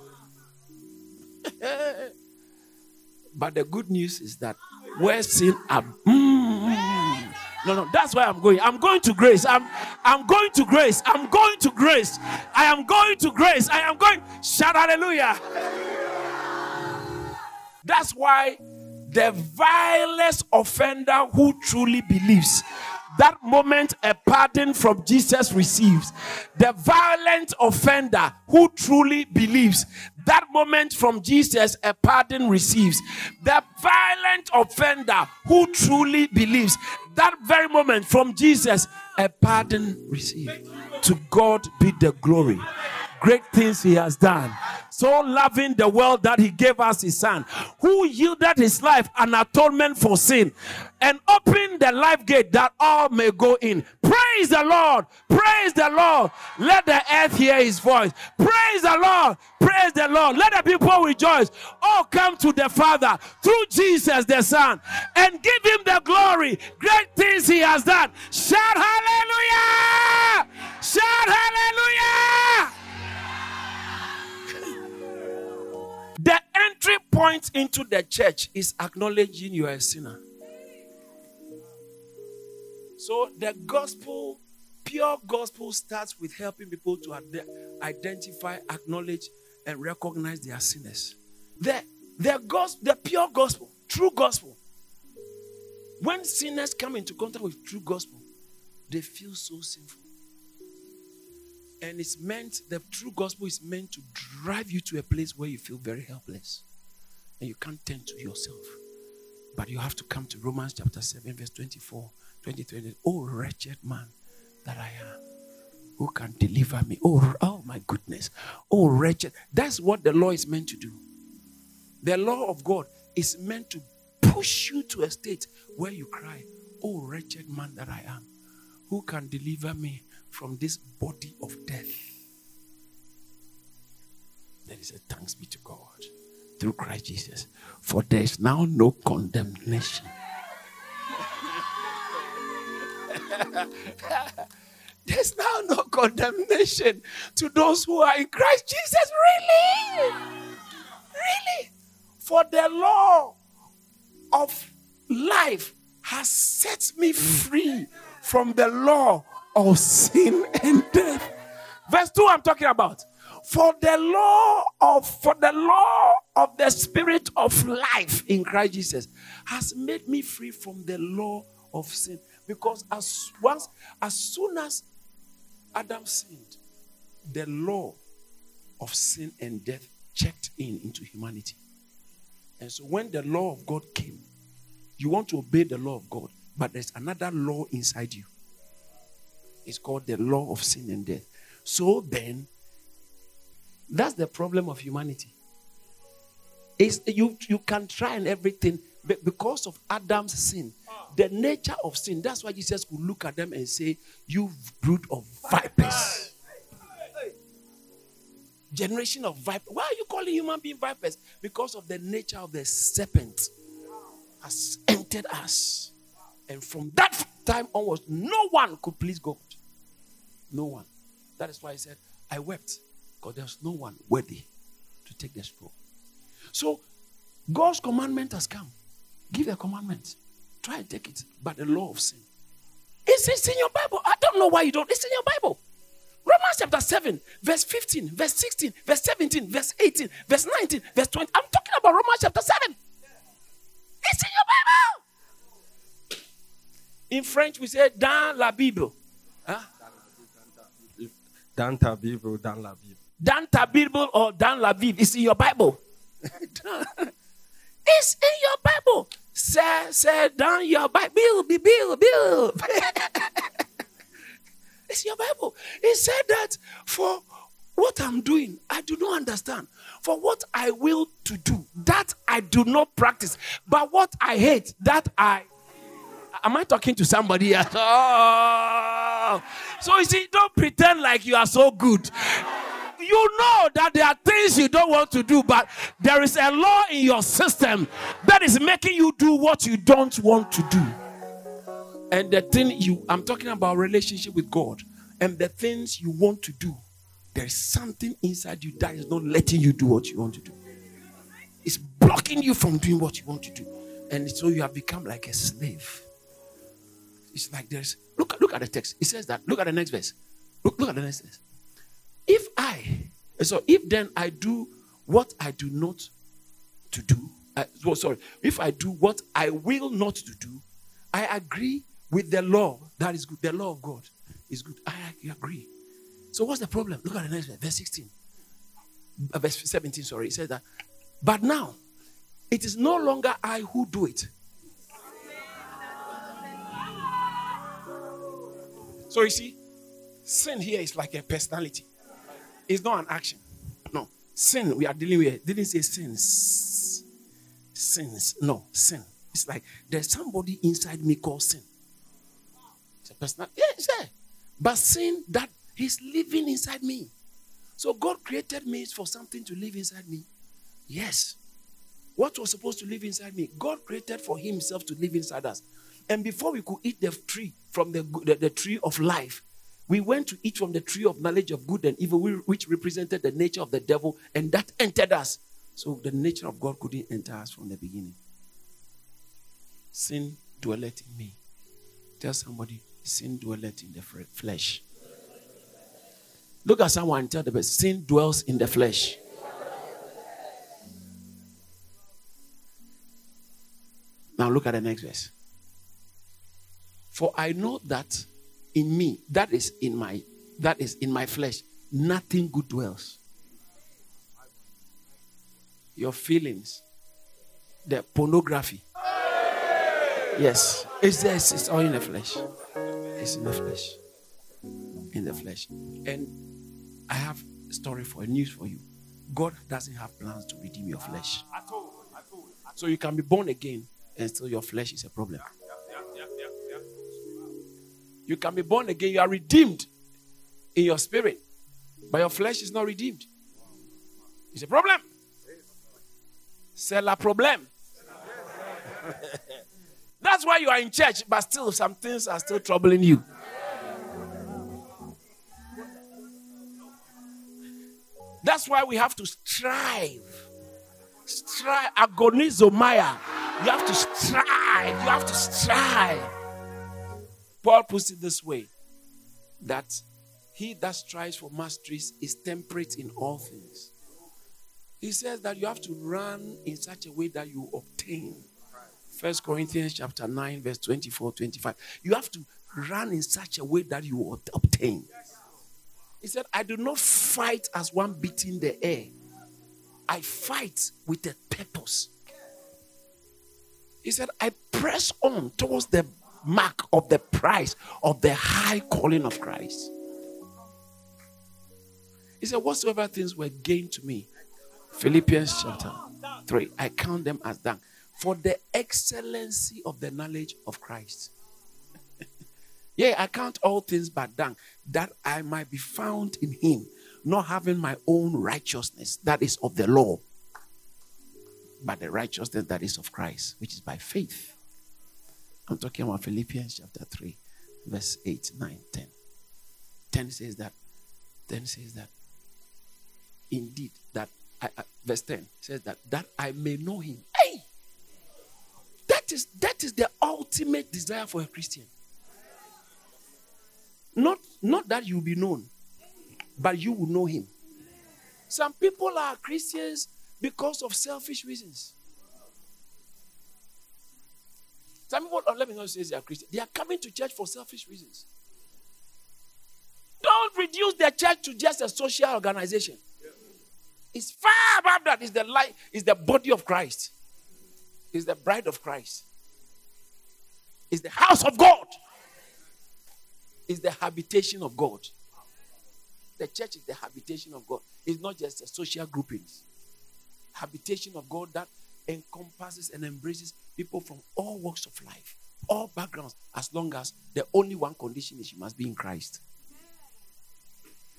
but the good news is that where sin ab- mm, no no that's why i'm going. I'm going to grace. I'm i'm going to grace. I'm going to grace. I am going to grace. I am going. Shout hallelujah. That's why the vilest offender who truly believes, that moment a pardon from Jesus receives. The violent offender who truly believes, that moment from Jesus a pardon receives. The violent offender who truly believes, that very moment from Jesus a pardon receives. To God be the glory. Great things he has done so loving the world that he gave us his son, who yielded his life an atonement for sin and opened the life gate that all may go in. Praise the Lord! Praise the Lord! Let the earth hear his voice. Praise the Lord! Praise the Lord! Let the people rejoice. All come to the Father through Jesus the Son and give him the glory. Great things he has done. Shout hallelujah! Shout hallelujah! Point into the church is acknowledging you are a sinner. So the gospel, pure gospel, starts with helping people to ad- identify, acknowledge, and recognize their sinners. The, the, gospel, the pure gospel, true gospel. When sinners come into contact with true gospel, they feel so sinful. And it's meant, the true gospel is meant to drive you to a place where you feel very helpless. And you can't turn to yourself. But you have to come to Romans chapter 7, verse 24, 23. Oh, wretched man that I am. Who can deliver me? Oh, oh my goodness. Oh, wretched. That's what the law is meant to do. The law of God is meant to push you to a state where you cry, Oh, wretched man that I am. Who can deliver me from this body of death. There is a thanks be to God through Christ Jesus. For there is now no condemnation. There's now no condemnation to those who are in Christ Jesus. Really? Really? For the law of life has set me free from the law of sin and death. Verse 2 I'm talking about. For the law of for the law of the spirit of life in Christ Jesus has made me free from the law of sin. Because as once as soon as Adam sinned, the law of sin and death checked in into humanity. And so when the law of God came, you want to obey the law of God, but there's another law inside you. It's called the law of sin and death. So then, that's the problem of humanity. Is you you can try and everything, but because of Adam's sin, the nature of sin. That's why Jesus could look at them and say, "You brood of vipers." Generation of vipers. Why are you calling human being vipers? Because of the nature of the serpent has entered us. And from that time onwards, no one could please God. No one. That is why I said, I wept because there's no one worthy to take the scroll. So, God's commandment has come. Give a commandment. Try and take it. But the law of sin. It's, it's in your Bible. I don't know why you don't. It's in your Bible. Romans chapter 7, verse 15, verse 16, verse 17, verse 18, verse 19, verse 20. I'm talking about Romans chapter 7. It's in your Bible. In French, we say dans la Bible. Huh? Dans ta Bible, dans la Bible. Dans ta Bible or Dan la Bible. It's in your Bible. it's in your Bible. Say, say, dans your Bible. Bill, Bill, Bill. it's your Bible. It said that for what I'm doing, I do not understand. For what I will to do, that I do not practice. But what I hate, that I Am I talking to somebody else? Oh. So you see, don't pretend like you are so good. You know that there are things you don't want to do, but there is a law in your system that is making you do what you don't want to do. And the thing you, I'm talking about relationship with God, and the things you want to do, there is something inside you that is not letting you do what you want to do. It's blocking you from doing what you want to do. And so you have become like a slave. It's like there's look look at the text. It says that. Look at the next verse. Look, look at the next verse. If I so if then I do what I do not to do, well, sorry, if I do what I will not to do, I agree with the law. That is good. The law of God is good. I agree. So what's the problem? Look at the next verse, verse 16. Uh, verse 17, sorry. It says that, but now it is no longer I who do it. So you see, sin here is like a personality. It's not an action. No. Sin we are dealing with didn't say sins. Sins. No, sin. It's like there's somebody inside me called sin. It's a personal. Yeah, there. But sin that he's living inside me. So God created me for something to live inside me. Yes. What was supposed to live inside me? God created for himself to live inside us. And before we could eat the tree from the, the, the tree of life, we went to eat from the tree of knowledge of good and evil, which represented the nature of the devil, and that entered us. So the nature of God couldn't enter us from the beginning. Sin dwelleth in me. Tell somebody, sin dwelleth in the flesh. Look at someone and tell them, sin dwells in the flesh. Now look at the next verse. For I know that in me, that is in my that is in my flesh, nothing good dwells. Your feelings, the pornography. Yes, it's there, it's all in the flesh. It's in the flesh. In the flesh. And I have a story for news for you. God doesn't have plans to redeem your flesh. So you can be born again and still your flesh is a problem. You can be born again, you are redeemed in your spirit, but your flesh is not redeemed. It's a problem. C'est la problem. That's why you are in church, but still some things are still troubling you. That's why we have to strive. Strive, agonizomai. You have to strive. You have to strive. Paul puts it this way that he that strives for masteries is temperate in all things. He says that you have to run in such a way that you obtain. First Corinthians chapter 9, verse 24, 25. You have to run in such a way that you obtain. He said, I do not fight as one beating the air. I fight with a purpose. He said, I press on towards the mark of the price of the high calling of Christ. He said, Whatsoever things were gained to me, Philippians chapter 3, I count them as dung for the excellency of the knowledge of Christ. yeah, I count all things but dung, that I might be found in Him, not having my own righteousness, that is of the law, but the righteousness that is of Christ, which is by faith. I'm talking about Philippians chapter 3, verse 8, 9, 10. 10 says that, 10 says that, indeed, that, I, I, verse 10 says that, that I may know him. Hey! That is, that is the ultimate desire for a Christian. Not, not that you will be known, but you will know him. Some people are Christians because of selfish reasons. Some people, oh, let me not say they are Christian. They are coming to church for selfish reasons. Don't reduce the church to just a social organization. It's far above that. It's the light, it's the body of Christ. It's the bride of Christ. It's the house of God. It's the habitation of God. The church is the habitation of God. It's not just a social groupings. Habitation of God that encompasses and embraces people from all walks of life, all backgrounds, as long as the only one condition is you must be in Christ.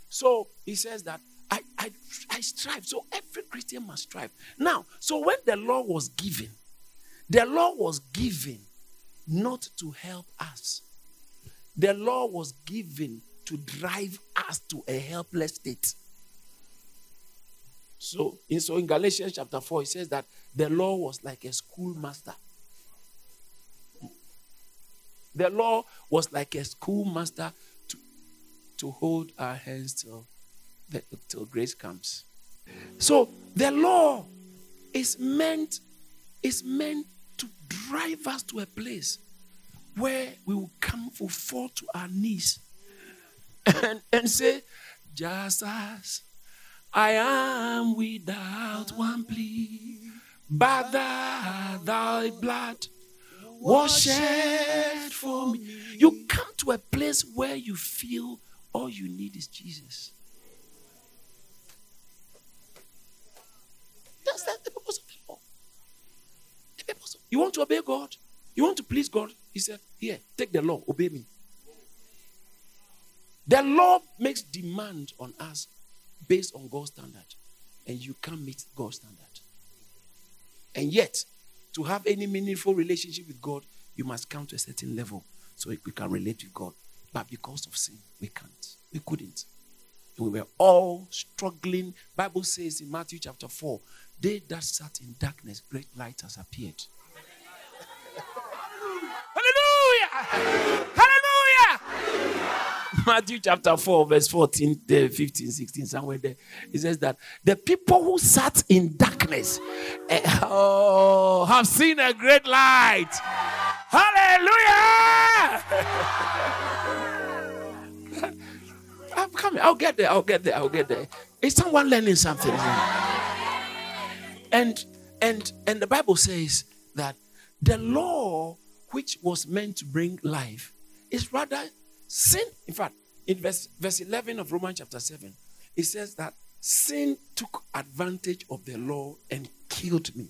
So he says that I, I, I strive. So every Christian must strive. Now, so when the law was given, the law was given not to help us, the law was given to drive us to a helpless state. So in, so in Galatians chapter 4, it says that the law was like a schoolmaster. The law was like a schoolmaster to, to hold our hands till, till grace comes. So the law is meant is meant to drive us to a place where we will come, will fall to our knees and, and say, Just as I am without one plea, but that thy blood was shed for me. You come to a place where you feel all you need is Jesus. That's, that's the purpose of the law. The purpose of- you want to obey God? You want to please God? He said, Here, take the law, obey me. The law makes demand on us based on God's standard, and you can't meet God's standard. And yet, to have any meaningful relationship with God, you must come to a certain level so we can relate with God. But because of sin, we can't. We couldn't. We were all struggling. Bible says in Matthew chapter 4, they that sat in darkness, great light has appeared. Hallelujah! Hallelujah! Matthew chapter 4, verse 14, uh, 15, 16, somewhere there. It says that the people who sat in darkness eh, oh, have seen a great light. Hallelujah! I'm coming. I'll get there. I'll get there. I'll get there. Is someone learning something? And and and the Bible says that the law which was meant to bring life is rather sin. In fact, in verse, verse 11 of Romans chapter 7, it says that sin took advantage of the law and killed me.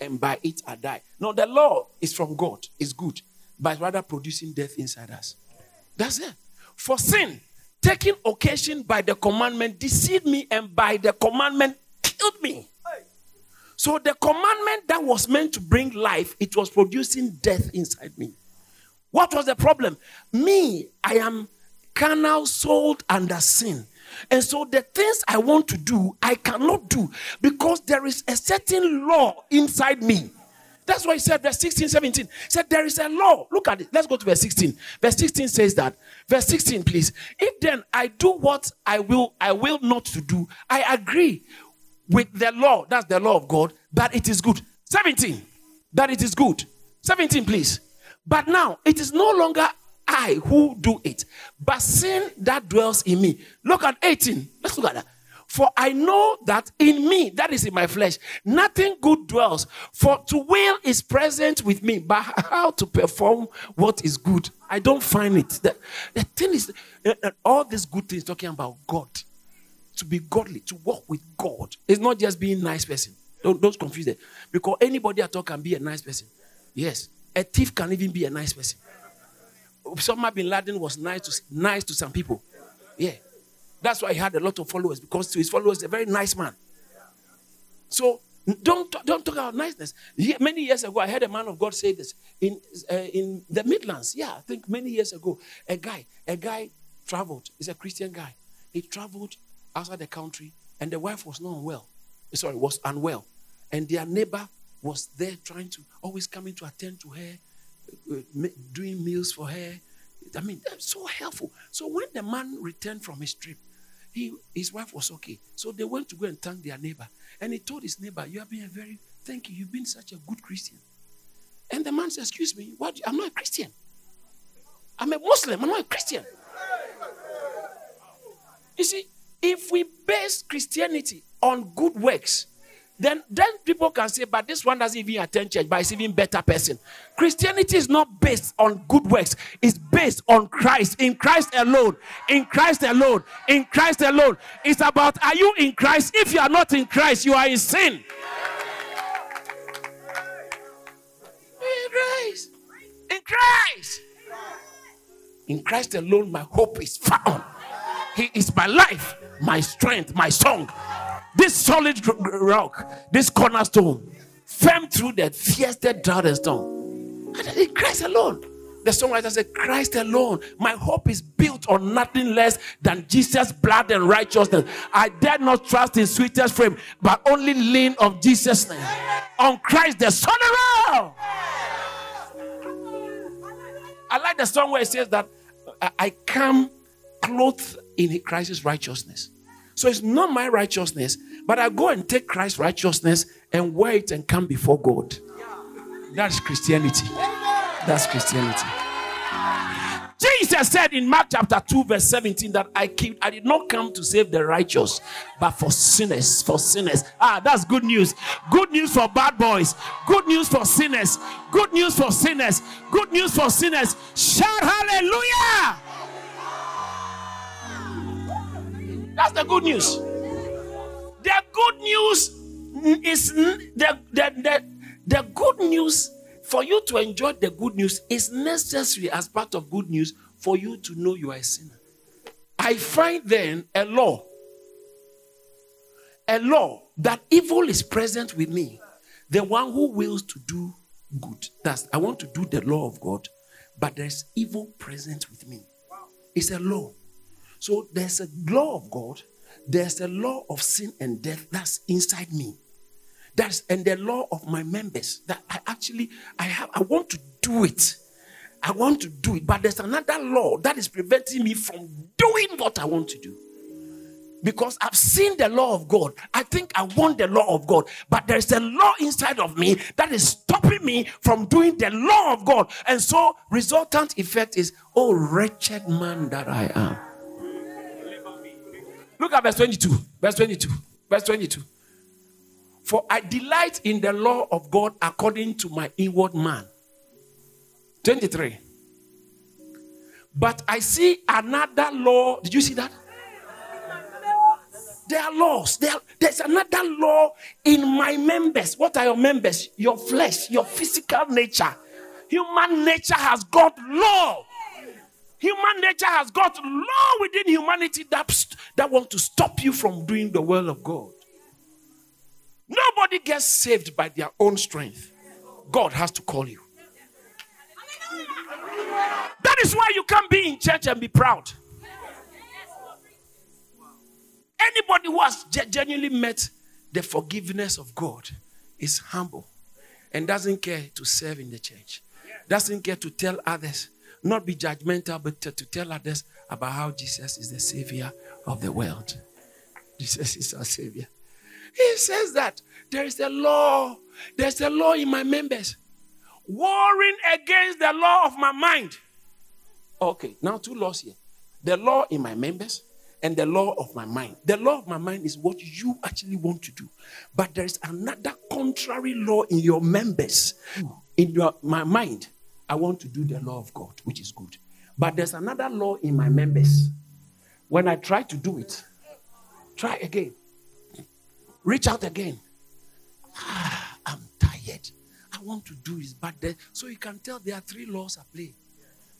And by it I die. No, the law is from God, it's good, but rather producing death inside us. That's it. For sin, taking occasion by the commandment, deceived me, and by the commandment, killed me. So the commandment that was meant to bring life, it was producing death inside me. What was the problem? Me, I am carnal, sold under sin. And so the things I want to do, I cannot do because there is a certain law inside me. That's why he said, verse 16, 17. He said, There is a law. Look at it. Let's go to verse 16. Verse 16 says that. Verse 16, please. If then I do what I will, I will not to do, I agree with the law. That's the law of God, that it is good. 17. That it is good. 17, please. But now it is no longer I who do it, but sin that dwells in me. Look at 18. Let's look at that. For I know that in me, that is in my flesh, nothing good dwells. For to will is present with me, but how to perform what is good, I don't find it. The, the thing is, uh, uh, all these good things talking about God, to be godly, to walk with God, it's not just being nice person. Don't, don't confuse it. Because anybody at all can be a nice person. Yes. A thief can even be a nice person. Osama bin Laden was nice to, nice to some people. Yeah. That's why he had a lot of followers because to his followers, a very nice man. So don't, don't talk about niceness. Many years ago, I heard a man of God say this in, uh, in the Midlands. Yeah, I think many years ago, a guy, a guy traveled. He's a Christian guy. He traveled outside the country, and the wife was not well. Sorry, was unwell, and their neighbor was there trying to always coming to attend to her, uh, doing meals for her. I mean, that's so helpful. So when the man returned from his trip, he, his wife was okay. So they went to go and thank their neighbor. And he told his neighbor, You have been a very, thank you, you've been such a good Christian. And the man said, Excuse me, what? I'm not a Christian. I'm a Muslim, I'm not a Christian. You see, if we base Christianity on good works, then then people can say, but this one doesn't even attend church, but it's even better person. Christianity is not based on good works, it's based on Christ, in Christ alone, in Christ alone, in Christ alone. It's about are you in Christ? If you are not in Christ, you are in sin. In Christ. In Christ. In Christ alone, my hope is found. He is my life, my strength, my song. This solid rock, this cornerstone, firm through the fiercest drought and storm. And in Christ alone. The songwriter said, Christ alone. My hope is built on nothing less than Jesus' blood and righteousness. I dare not trust in sweetest frame, but only lean on Jesus' name. On Christ, the Son God. I like the song where it says that I come clothed in Christ's righteousness. So it's not my righteousness, but I go and take Christ's righteousness and wear it and come before God. That's Christianity. That's Christianity. Jesus said in Mark chapter 2, verse 17, that I came, I did not come to save the righteous, but for sinners, for sinners. Ah, that's good news. Good news for bad boys, good news for sinners, good news for sinners, good news for sinners. Shout hallelujah! That's the good news. The good news is the, the, the, the good news for you to enjoy the good news is necessary as part of good news for you to know you are a sinner. I find then a law, a law that evil is present with me, the one who wills to do good. That's I want to do the law of God, but there's evil present with me. It's a law. So there's a law of God, there's a law of sin and death that's inside me. That's and the law of my members that I actually I have I want to do it. I want to do it, but there's another law that is preventing me from doing what I want to do. Because I've seen the law of God. I think I want the law of God, but there's a law inside of me that is stopping me from doing the law of God. And so, resultant effect is, oh, wretched man that I am. Look at verse 22. Verse 22. Verse 22. For I delight in the law of God according to my inward man. 23. But I see another law. Did you see that? There are laws. There, there's another law in my members. What are your members? Your flesh, your physical nature. Human nature has got law. Human nature has got law within humanity that, that want to stop you from doing the will of God. Nobody gets saved by their own strength. God has to call you. That is why you can't be in church and be proud. Anybody who has genuinely met the forgiveness of God is humble and doesn't care to serve in the church, doesn't care to tell others, not be judgmental, but to, to tell others about how Jesus is the Savior of the world. Jesus is our Savior. He says that there is a law, there's a law in my members, warring against the law of my mind. Okay, now two laws here the law in my members and the law of my mind. The law of my mind is what you actually want to do. But there is another contrary law in your members. In your my mind, I want to do the law of God, which is good. But there's another law in my members. When I try to do it, try again. Reach out again. Ah, I'm tired. I want to do this, but so you can tell there are three laws at play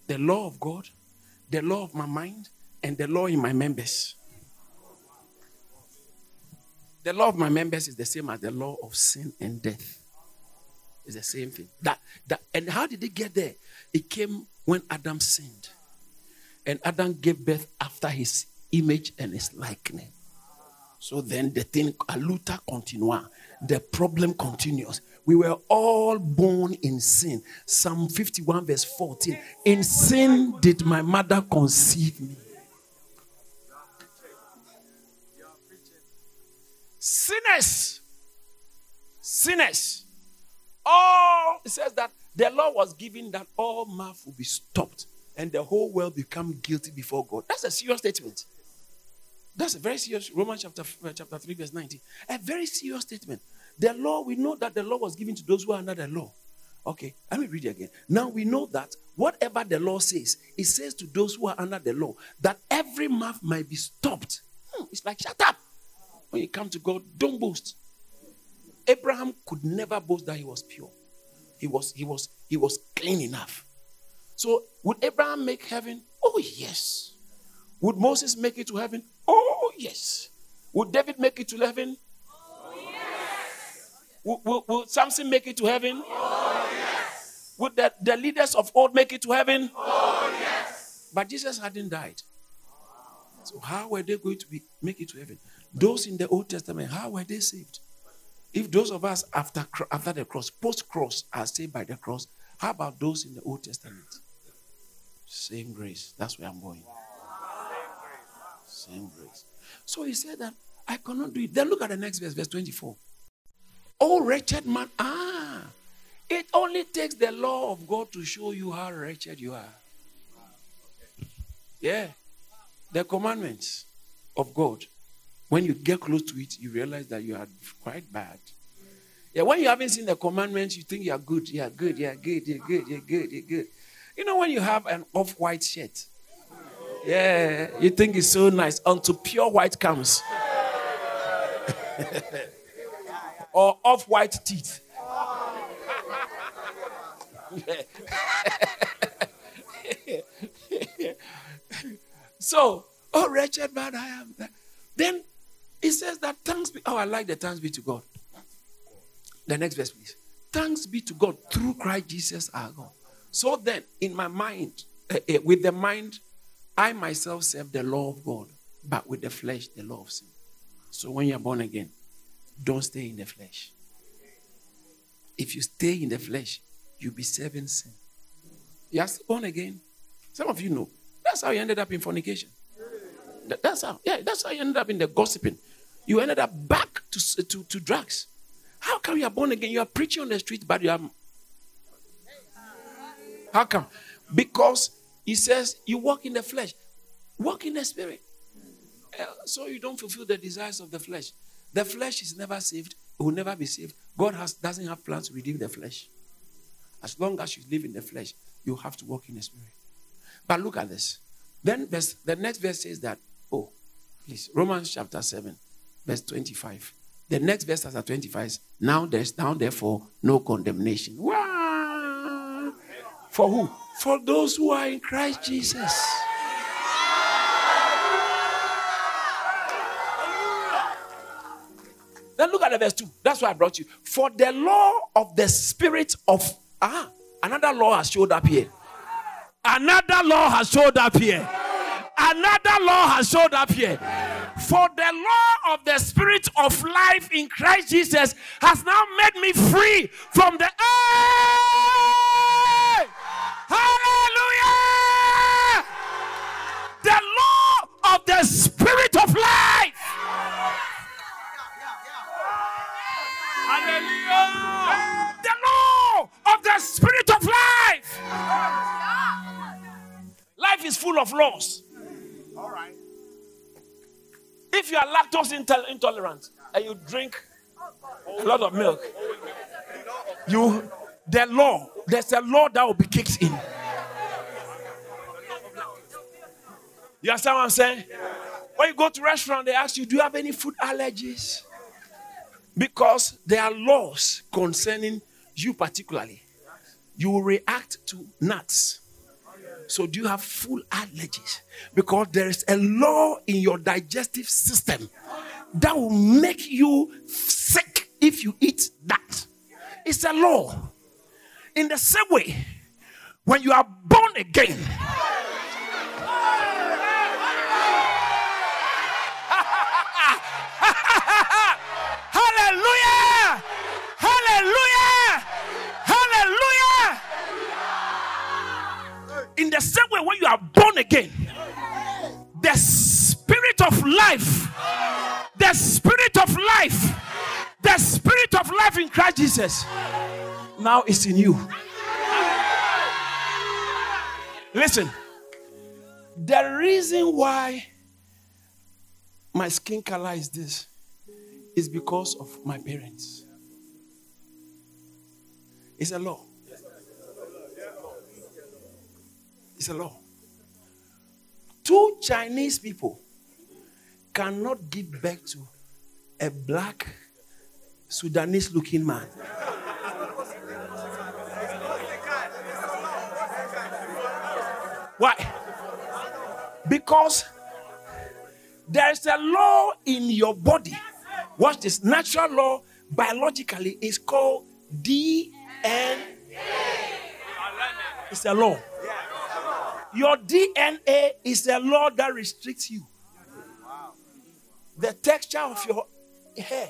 the law of God, the law of my mind, and the law in my members. The law of my members is the same as the law of sin and death. It's the same thing. That, that, and how did it get there? It came when Adam sinned. And Adam gave birth after his image and his likeness. So then the thing, aluta continua. The problem continues. We were all born in sin. Psalm 51, verse 14. In sin did my mother conceive me. Sinners. Sinners. All, it says that the law was given that all mouth will be stopped and the whole world become guilty before God. That's a serious statement. That's a very serious. Romans chapter, uh, chapter 3, verse 19. A very serious statement. The law, we know that the law was given to those who are under the law. Okay, let me read it again. Now we know that whatever the law says, it says to those who are under the law that every mouth might be stopped. Hmm, it's like, shut up. When you come to God, don't boast. Abraham could never boast that he was pure. He was, he was, he was clean enough. So would Abraham make heaven? Oh, yes. Would Moses make it to heaven? Oh, yes. Would David make it to heaven? Will, will, will, Samson make it to heaven? Oh, yes. Would the, the leaders of old make it to heaven? Oh, yes. But Jesus hadn't died. So how were they going to be, make it to heaven? Those in the Old Testament, how were they saved? If those of us after, after the cross, post cross, are saved by the cross, how about those in the Old Testament? Same grace. That's where I'm going. Same grace. So he said that I cannot do it. Then look at the next verse, verse 24. Oh, wretched man. Ah, it only takes the law of God to show you how wretched you are. Yeah. The commandments of God. When you get close to it, you realize that you are quite bad. Yeah, when you haven't seen the commandments, you think you are good, you are good, you are good, you're good, you're good, you're good. You know, when you have an off white shirt, yeah, you think it's so nice until pure white comes. or off white teeth. so, oh, wretched man I am. Then it says that thanks be. Oh, I like the thanks be to God. The next verse, please. Thanks be to God through Christ Jesus our God. So then, in my mind, uh, uh, with the mind, I myself serve the law of God, but with the flesh, the law of sin. So when you're born again, don't stay in the flesh. If you stay in the flesh, you'll be serving sin. You're born again. Some of you know. That's how you ended up in fornication. That's how. Yeah, that's how you ended up in the gossiping. You ended up back to, to, to drugs. How come you are born again? You are preaching on the street, but you are. How come? Because he says you walk in the flesh, walk in the spirit. Uh, so you don't fulfill the desires of the flesh. The flesh is never saved, it will never be saved. God has, doesn't have plans to redeem the flesh. As long as you live in the flesh, you have to walk in the spirit. But look at this. Then the next verse says that, oh, please, Romans chapter 7, verse 25. The next verse after 25 is, now there's now therefore no condemnation. For who? For those who are in Christ Jesus. Then look at the verse 2. That's why I brought you. For the law of the spirit of ah, another law has showed up here. Another law has showed up here. Another law has showed up here. For the law of the spirit of life in Christ Jesus has now made me free from the hey! Hallelujah! The law of the spirit of life. Hallelujah! The law of the spirit of life. Life is full of laws. All right. If you are lactose intolerant and you drink a lot of milk, you the law, there's a law that will be kicked in. You understand what I'm saying? When you go to restaurant, they ask you, Do you have any food allergies? Because there are laws concerning you particularly. You will react to nuts. So, do you have full allergies? Because there is a law in your digestive system that will make you sick if you eat that. It's a law. In the same way, when you are born again, the same way, when you are born again, the spirit of life, the spirit of life, the spirit of life in Christ Jesus now is in you. Listen, the reason why my skin color is this is because of my parents. It's a law. It's a law. Two Chinese people cannot give birth to a black Sudanese looking man. Why? Because there is a law in your body. Watch this natural law, biologically, is called DNA. It's a law. Your DNA is a law that restricts you. The texture of your hair,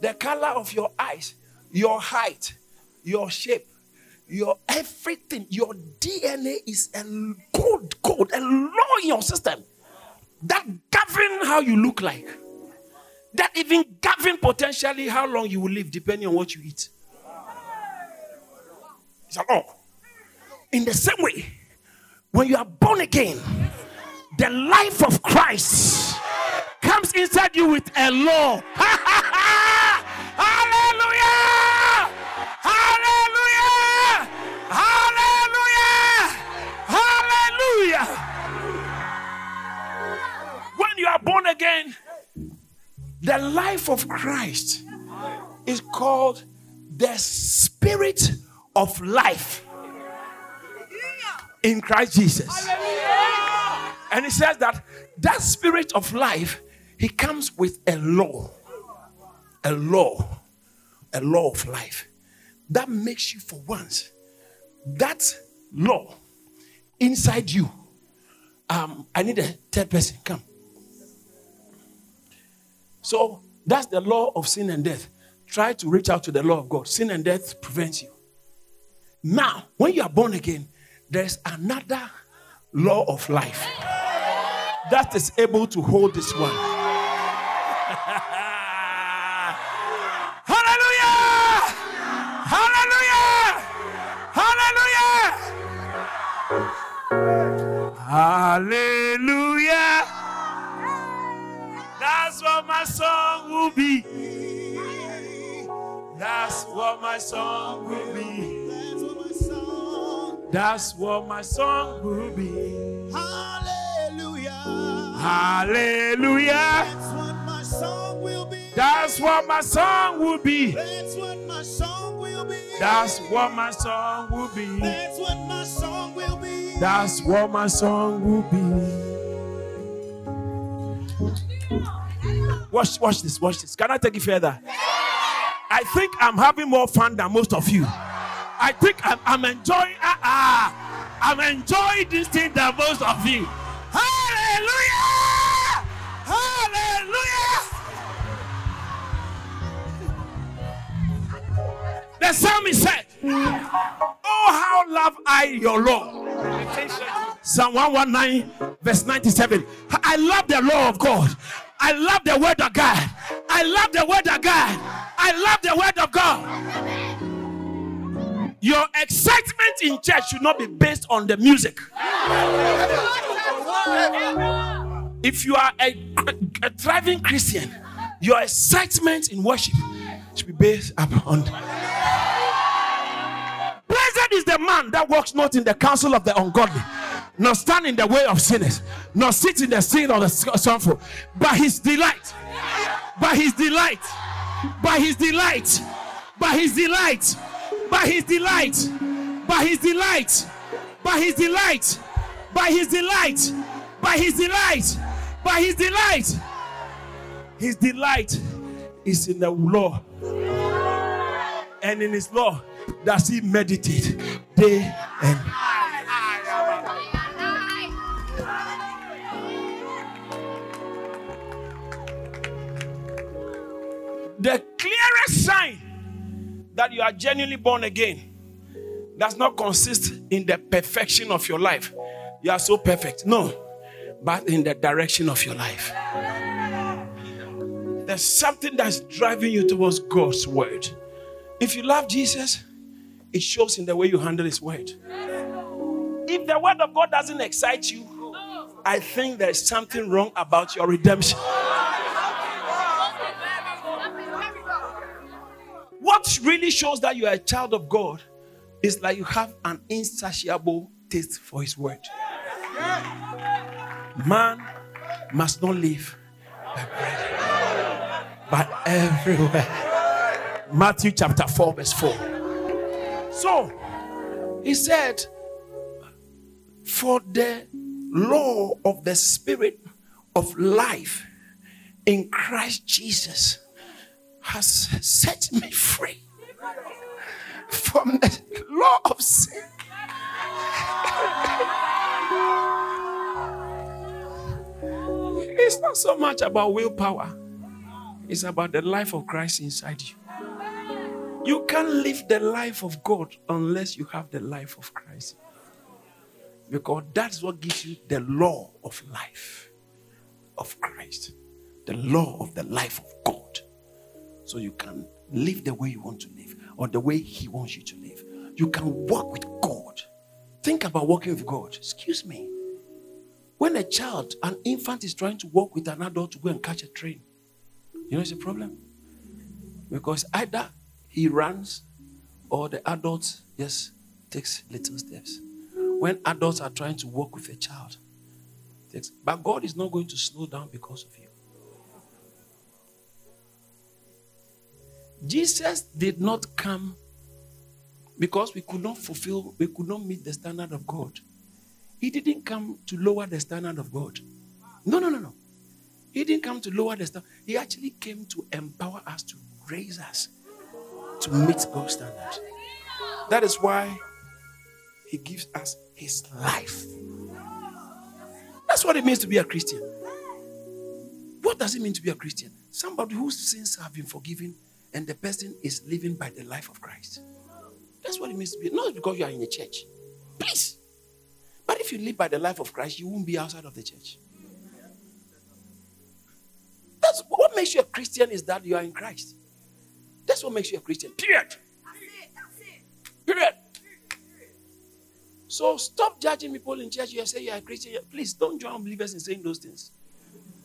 the color of your eyes, your height, your shape, your everything, your DNA is a code, code, a law in your system that govern how you look like. that even govern potentially how long you will live depending on what you eat. It's a law. In the same way, when you are born again, the life of Christ comes inside you with a law. Hallelujah! Hallelujah! Hallelujah! Hallelujah! When you are born again, the life of Christ is called the spirit of life in Christ Jesus. And he says that that spirit of life, he comes with a law, a law, a law of life that makes you for once. That law inside you. Um, I need a third person. Come. So that's the law of sin and death. Try to reach out to the law of God. Sin and death prevents you. Now, when you are born again, there's another law of life that is able to hold this one. Hallelujah! Hallelujah! Hallelujah! Hallelujah! That's what my song will be. That's what my song will be. That's what my song That's what my song will be. Hallelujah. Hallelujah. That's what my song will be. That's what my song will be. That's what my song will be. That's what my song will be. That's what my song will be. That's what my song will be. Watch, watch this, watch this. Can I take it further? I think I'm having more fun than most of you. I think I'm, I'm enjoying. Ah, ah, I'm enjoying this thing than most of you. Hallelujah! Hallelujah! The psalmist said, Oh, how love I your law. Psalm 119, verse 97. I love the law of God. I love the word of God. I love the word of God. I love the word of God. Your excitement in church should not be based on the music. If you are a, a thriving Christian, your excitement in worship should be based upon. Blessed is the man that walks not in the counsel of the ungodly, nor stand in the way of sinners, nor sit in the seat of the sorrowful, but his delight, by his delight, by his delight, by his delight, by his delight, by his delight, by his delight, by his delight, by his delight, by his delight. His delight is in the law. And in his law does he meditate day and night. the clearest sign that you are genuinely born again does not consist in the perfection of your life. You are so perfect. No, but in the direction of your life. There's something that's driving you towards God's word. If you love Jesus, it shows in the way you handle his word. If the word of God doesn't excite you, I think there's something wrong about your redemption. What really shows that you are a child of God is like you have an insatiable taste for his word. Man must not live by bread, but everywhere. Matthew chapter 4, verse 4. So he said, For the law of the spirit of life in Christ Jesus has set me free from the law of sin. It's not so much about willpower, it's about the life of Christ inside you. You can't live the life of God unless you have the life of Christ. Because that's what gives you the law of life of Christ. the law of the life of God. So you can live the way you want to live or the way He wants you to live. You can walk with God. Think about walking with God. Excuse me. When a child, an infant, is trying to walk with an adult to go and catch a train, you know it's a problem? Because either he runs or the adult just takes little steps. When adults are trying to walk with a child, takes, but God is not going to slow down because of you. Jesus did not come because we could not fulfill, we could not meet the standard of God. He didn't come to lower the standard of God. No, no, no, no. He didn't come to lower the standard. He actually came to empower us to raise us to meet God's standard. That is why He gives us His life. That's what it means to be a Christian. What does it mean to be a Christian? Somebody whose sins have been forgiven and the person is living by the life of Christ. That's what it means to be. Not because you are in a church. Please. But if you live by the life of Christ, you won't be outside of the church. That's what makes you a Christian is that you are in Christ. That's what makes you a Christian. Period. Period. So stop judging people in church. You say you're a Christian. Please don't join believers in saying those things.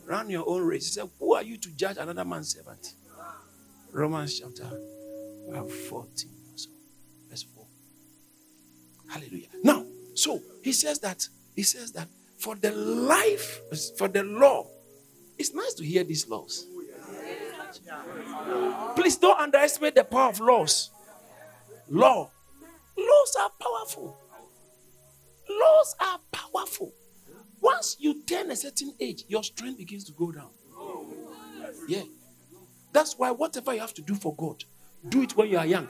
Run your own race. Say, who are you to judge another man's servant? Romans chapter uh, 14 so, verse 4. Hallelujah. Now, so he says that, he says that for the life, for the law, it's nice to hear these laws. Please don't underestimate the power of laws. Law. Laws are powerful. Laws are powerful. Once you turn a certain age, your strength begins to go down. Yeah. That's why whatever you have to do for God, do it when you are young.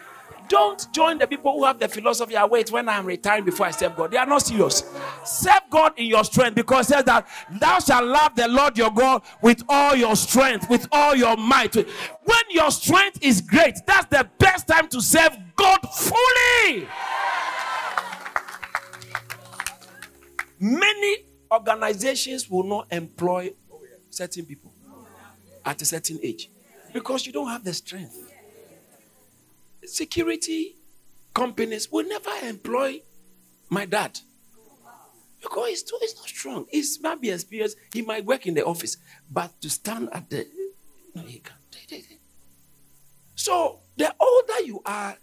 Don't join the people who have the philosophy, I wait when I am retiring before I serve God. They are not serious. Serve God in your strength because it says that thou shalt love the Lord your God with all your strength, with all your might. When your strength is great, that's the best time to serve God fully. Many organizations will not employ certain people at a certain age because you don't have the strength. Security companies will never employ my dad because he's, too, he's not strong. He might be experienced. He might work in the office, but to stand at the no, he can't. So the older you are,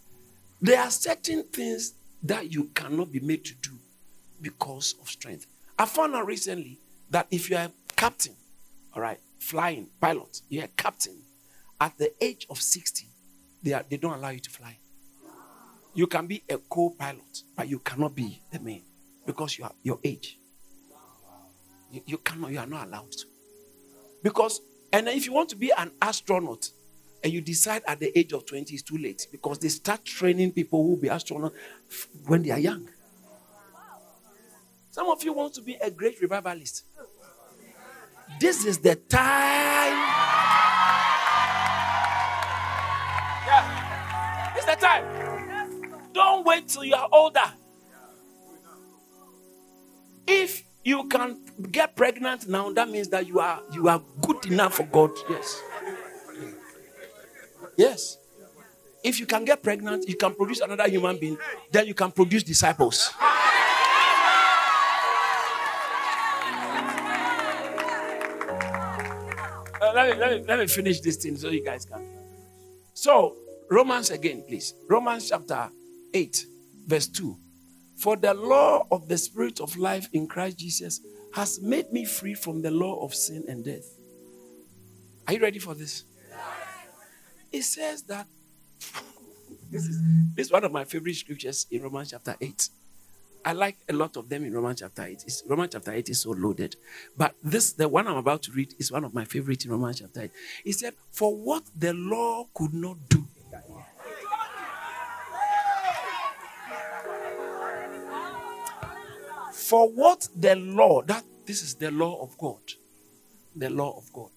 there are certain things that you cannot be made to do because of strength. I found out recently that if you are a captain, all right, flying pilot, you're a captain, at the age of 60, they, are, they don't allow you to fly. You can be a co pilot, but you cannot be the main because you are your age. You, you cannot, you are not allowed to. Because, and if you want to be an astronaut and you decide at the age of 20, it's too late because they start training people who will be astronauts when they are young. Some of you want to be a great revivalist. This is the time It's the time. Don't wait till you are older. If you can get pregnant now, that means that you are you are good enough for God. Yes. Yes. If you can get pregnant, you can produce another human being, then you can produce disciples. Uh, let, me, let, me, let me finish this thing so you guys can. So, Romans again, please. Romans chapter 8, verse 2. For the law of the Spirit of life in Christ Jesus has made me free from the law of sin and death. Are you ready for this? It says that this is, this is one of my favorite scriptures in Romans chapter 8. I like a lot of them in Romans chapter 8. It's, Romans chapter 8 is so loaded. But this, the one I'm about to read, is one of my favorite in Romans chapter 8. He said, For what the law could not do. For what the law, that this is the law of God, the law of God,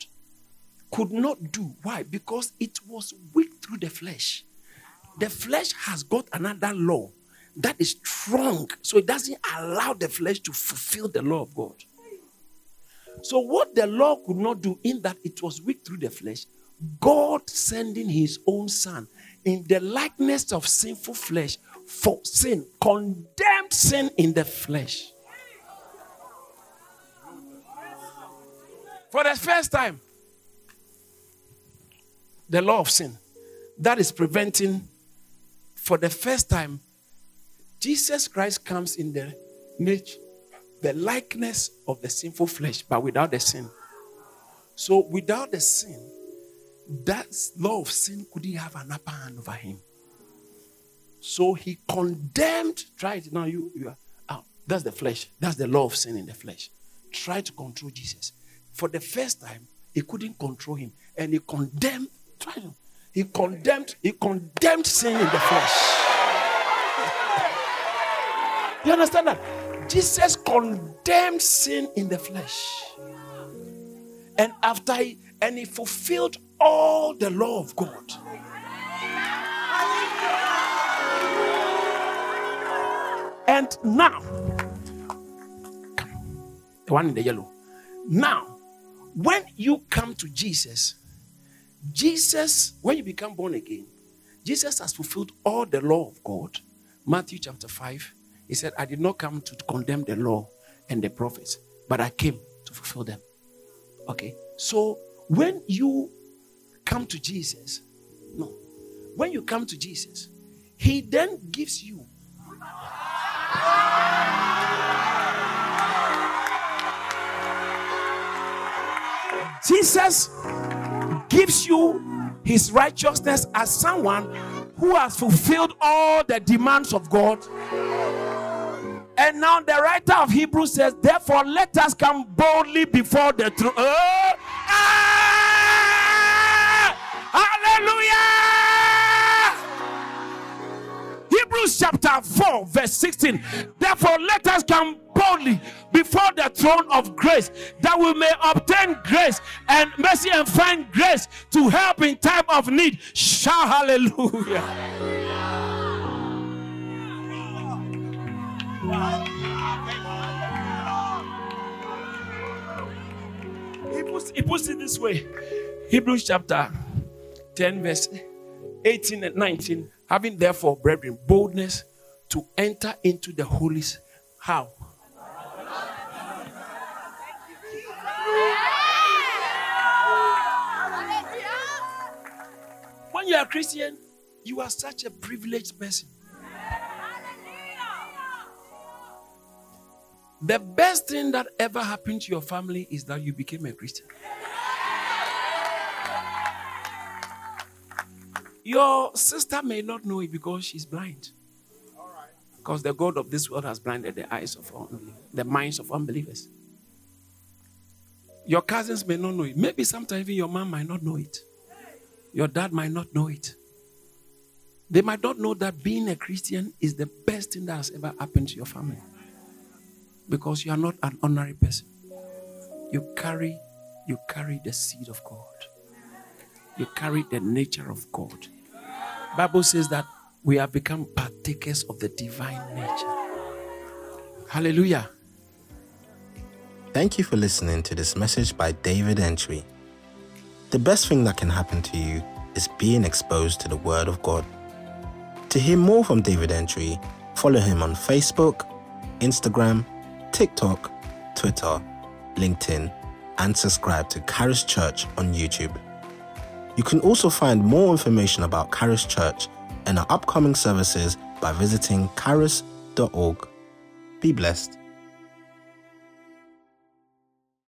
could not do. Why? Because it was weak through the flesh. The flesh has got another law that is strong. So it doesn't allow the flesh to fulfill the law of God. So, what the law could not do, in that it was weak through the flesh, God sending his own son in the likeness of sinful flesh for sin, condemned sin in the flesh. For the first time, the law of sin that is preventing, for the first time, Jesus Christ comes in the nature, the likeness of the sinful flesh, but without the sin. So, without the sin, that law of sin couldn't have an upper hand over him. So he condemned, try it now. You, you are out. That's the flesh. That's the law of sin in the flesh. Try to control Jesus. For the first time, he couldn't control him. And he condemned, to, he condemned, he condemned sin in the flesh. you understand that? Jesus condemned sin in the flesh. And after he, and he fulfilled all the law of God. And now, the one in the yellow. Now, when you come to Jesus, Jesus, when you become born again, Jesus has fulfilled all the law of God. Matthew chapter 5, he said, I did not come to condemn the law and the prophets, but I came to fulfill them. Okay, so when you come to Jesus. No. When you come to Jesus, He then gives you. Jesus gives you his righteousness as someone who has fulfilled all the demands of God. And now the writer of Hebrews says, Therefore, let us come boldly before the throne. Uh, Hallelujah. Hebrews chapter 4, verse 16. Therefore, let us come boldly before the throne of grace that we may obtain grace and mercy and find grace to help in time of need. Shout hallelujah. He puts, he puts it this way Hebrews chapter 10, verse 18 and 19. Having therefore, brethren, boldness to enter into the holies. How? When you are a Christian, you are such a privileged person. The best thing that ever happened to your family is that you became a Christian. Your sister may not know it because she's blind. Because the God of this world has blinded the eyes of the minds of unbelievers. Your cousins may not know it. Maybe sometimes even your mom might not know it. Your dad might not know it. They might not know that being a Christian is the best thing that has ever happened to your family. Because you are not an ordinary person. You carry, you carry the seed of God. You carry the nature of God. Bible says that we have become partakers of the divine nature. Hallelujah. Thank you for listening to this message by David Antwi. The best thing that can happen to you is being exposed to the Word of God. To hear more from David Antwi, follow him on Facebook, Instagram, TikTok, Twitter, LinkedIn, and subscribe to Charis Church on YouTube. You can also find more information about Charis Church and our upcoming services by visiting caris.org. Be blessed.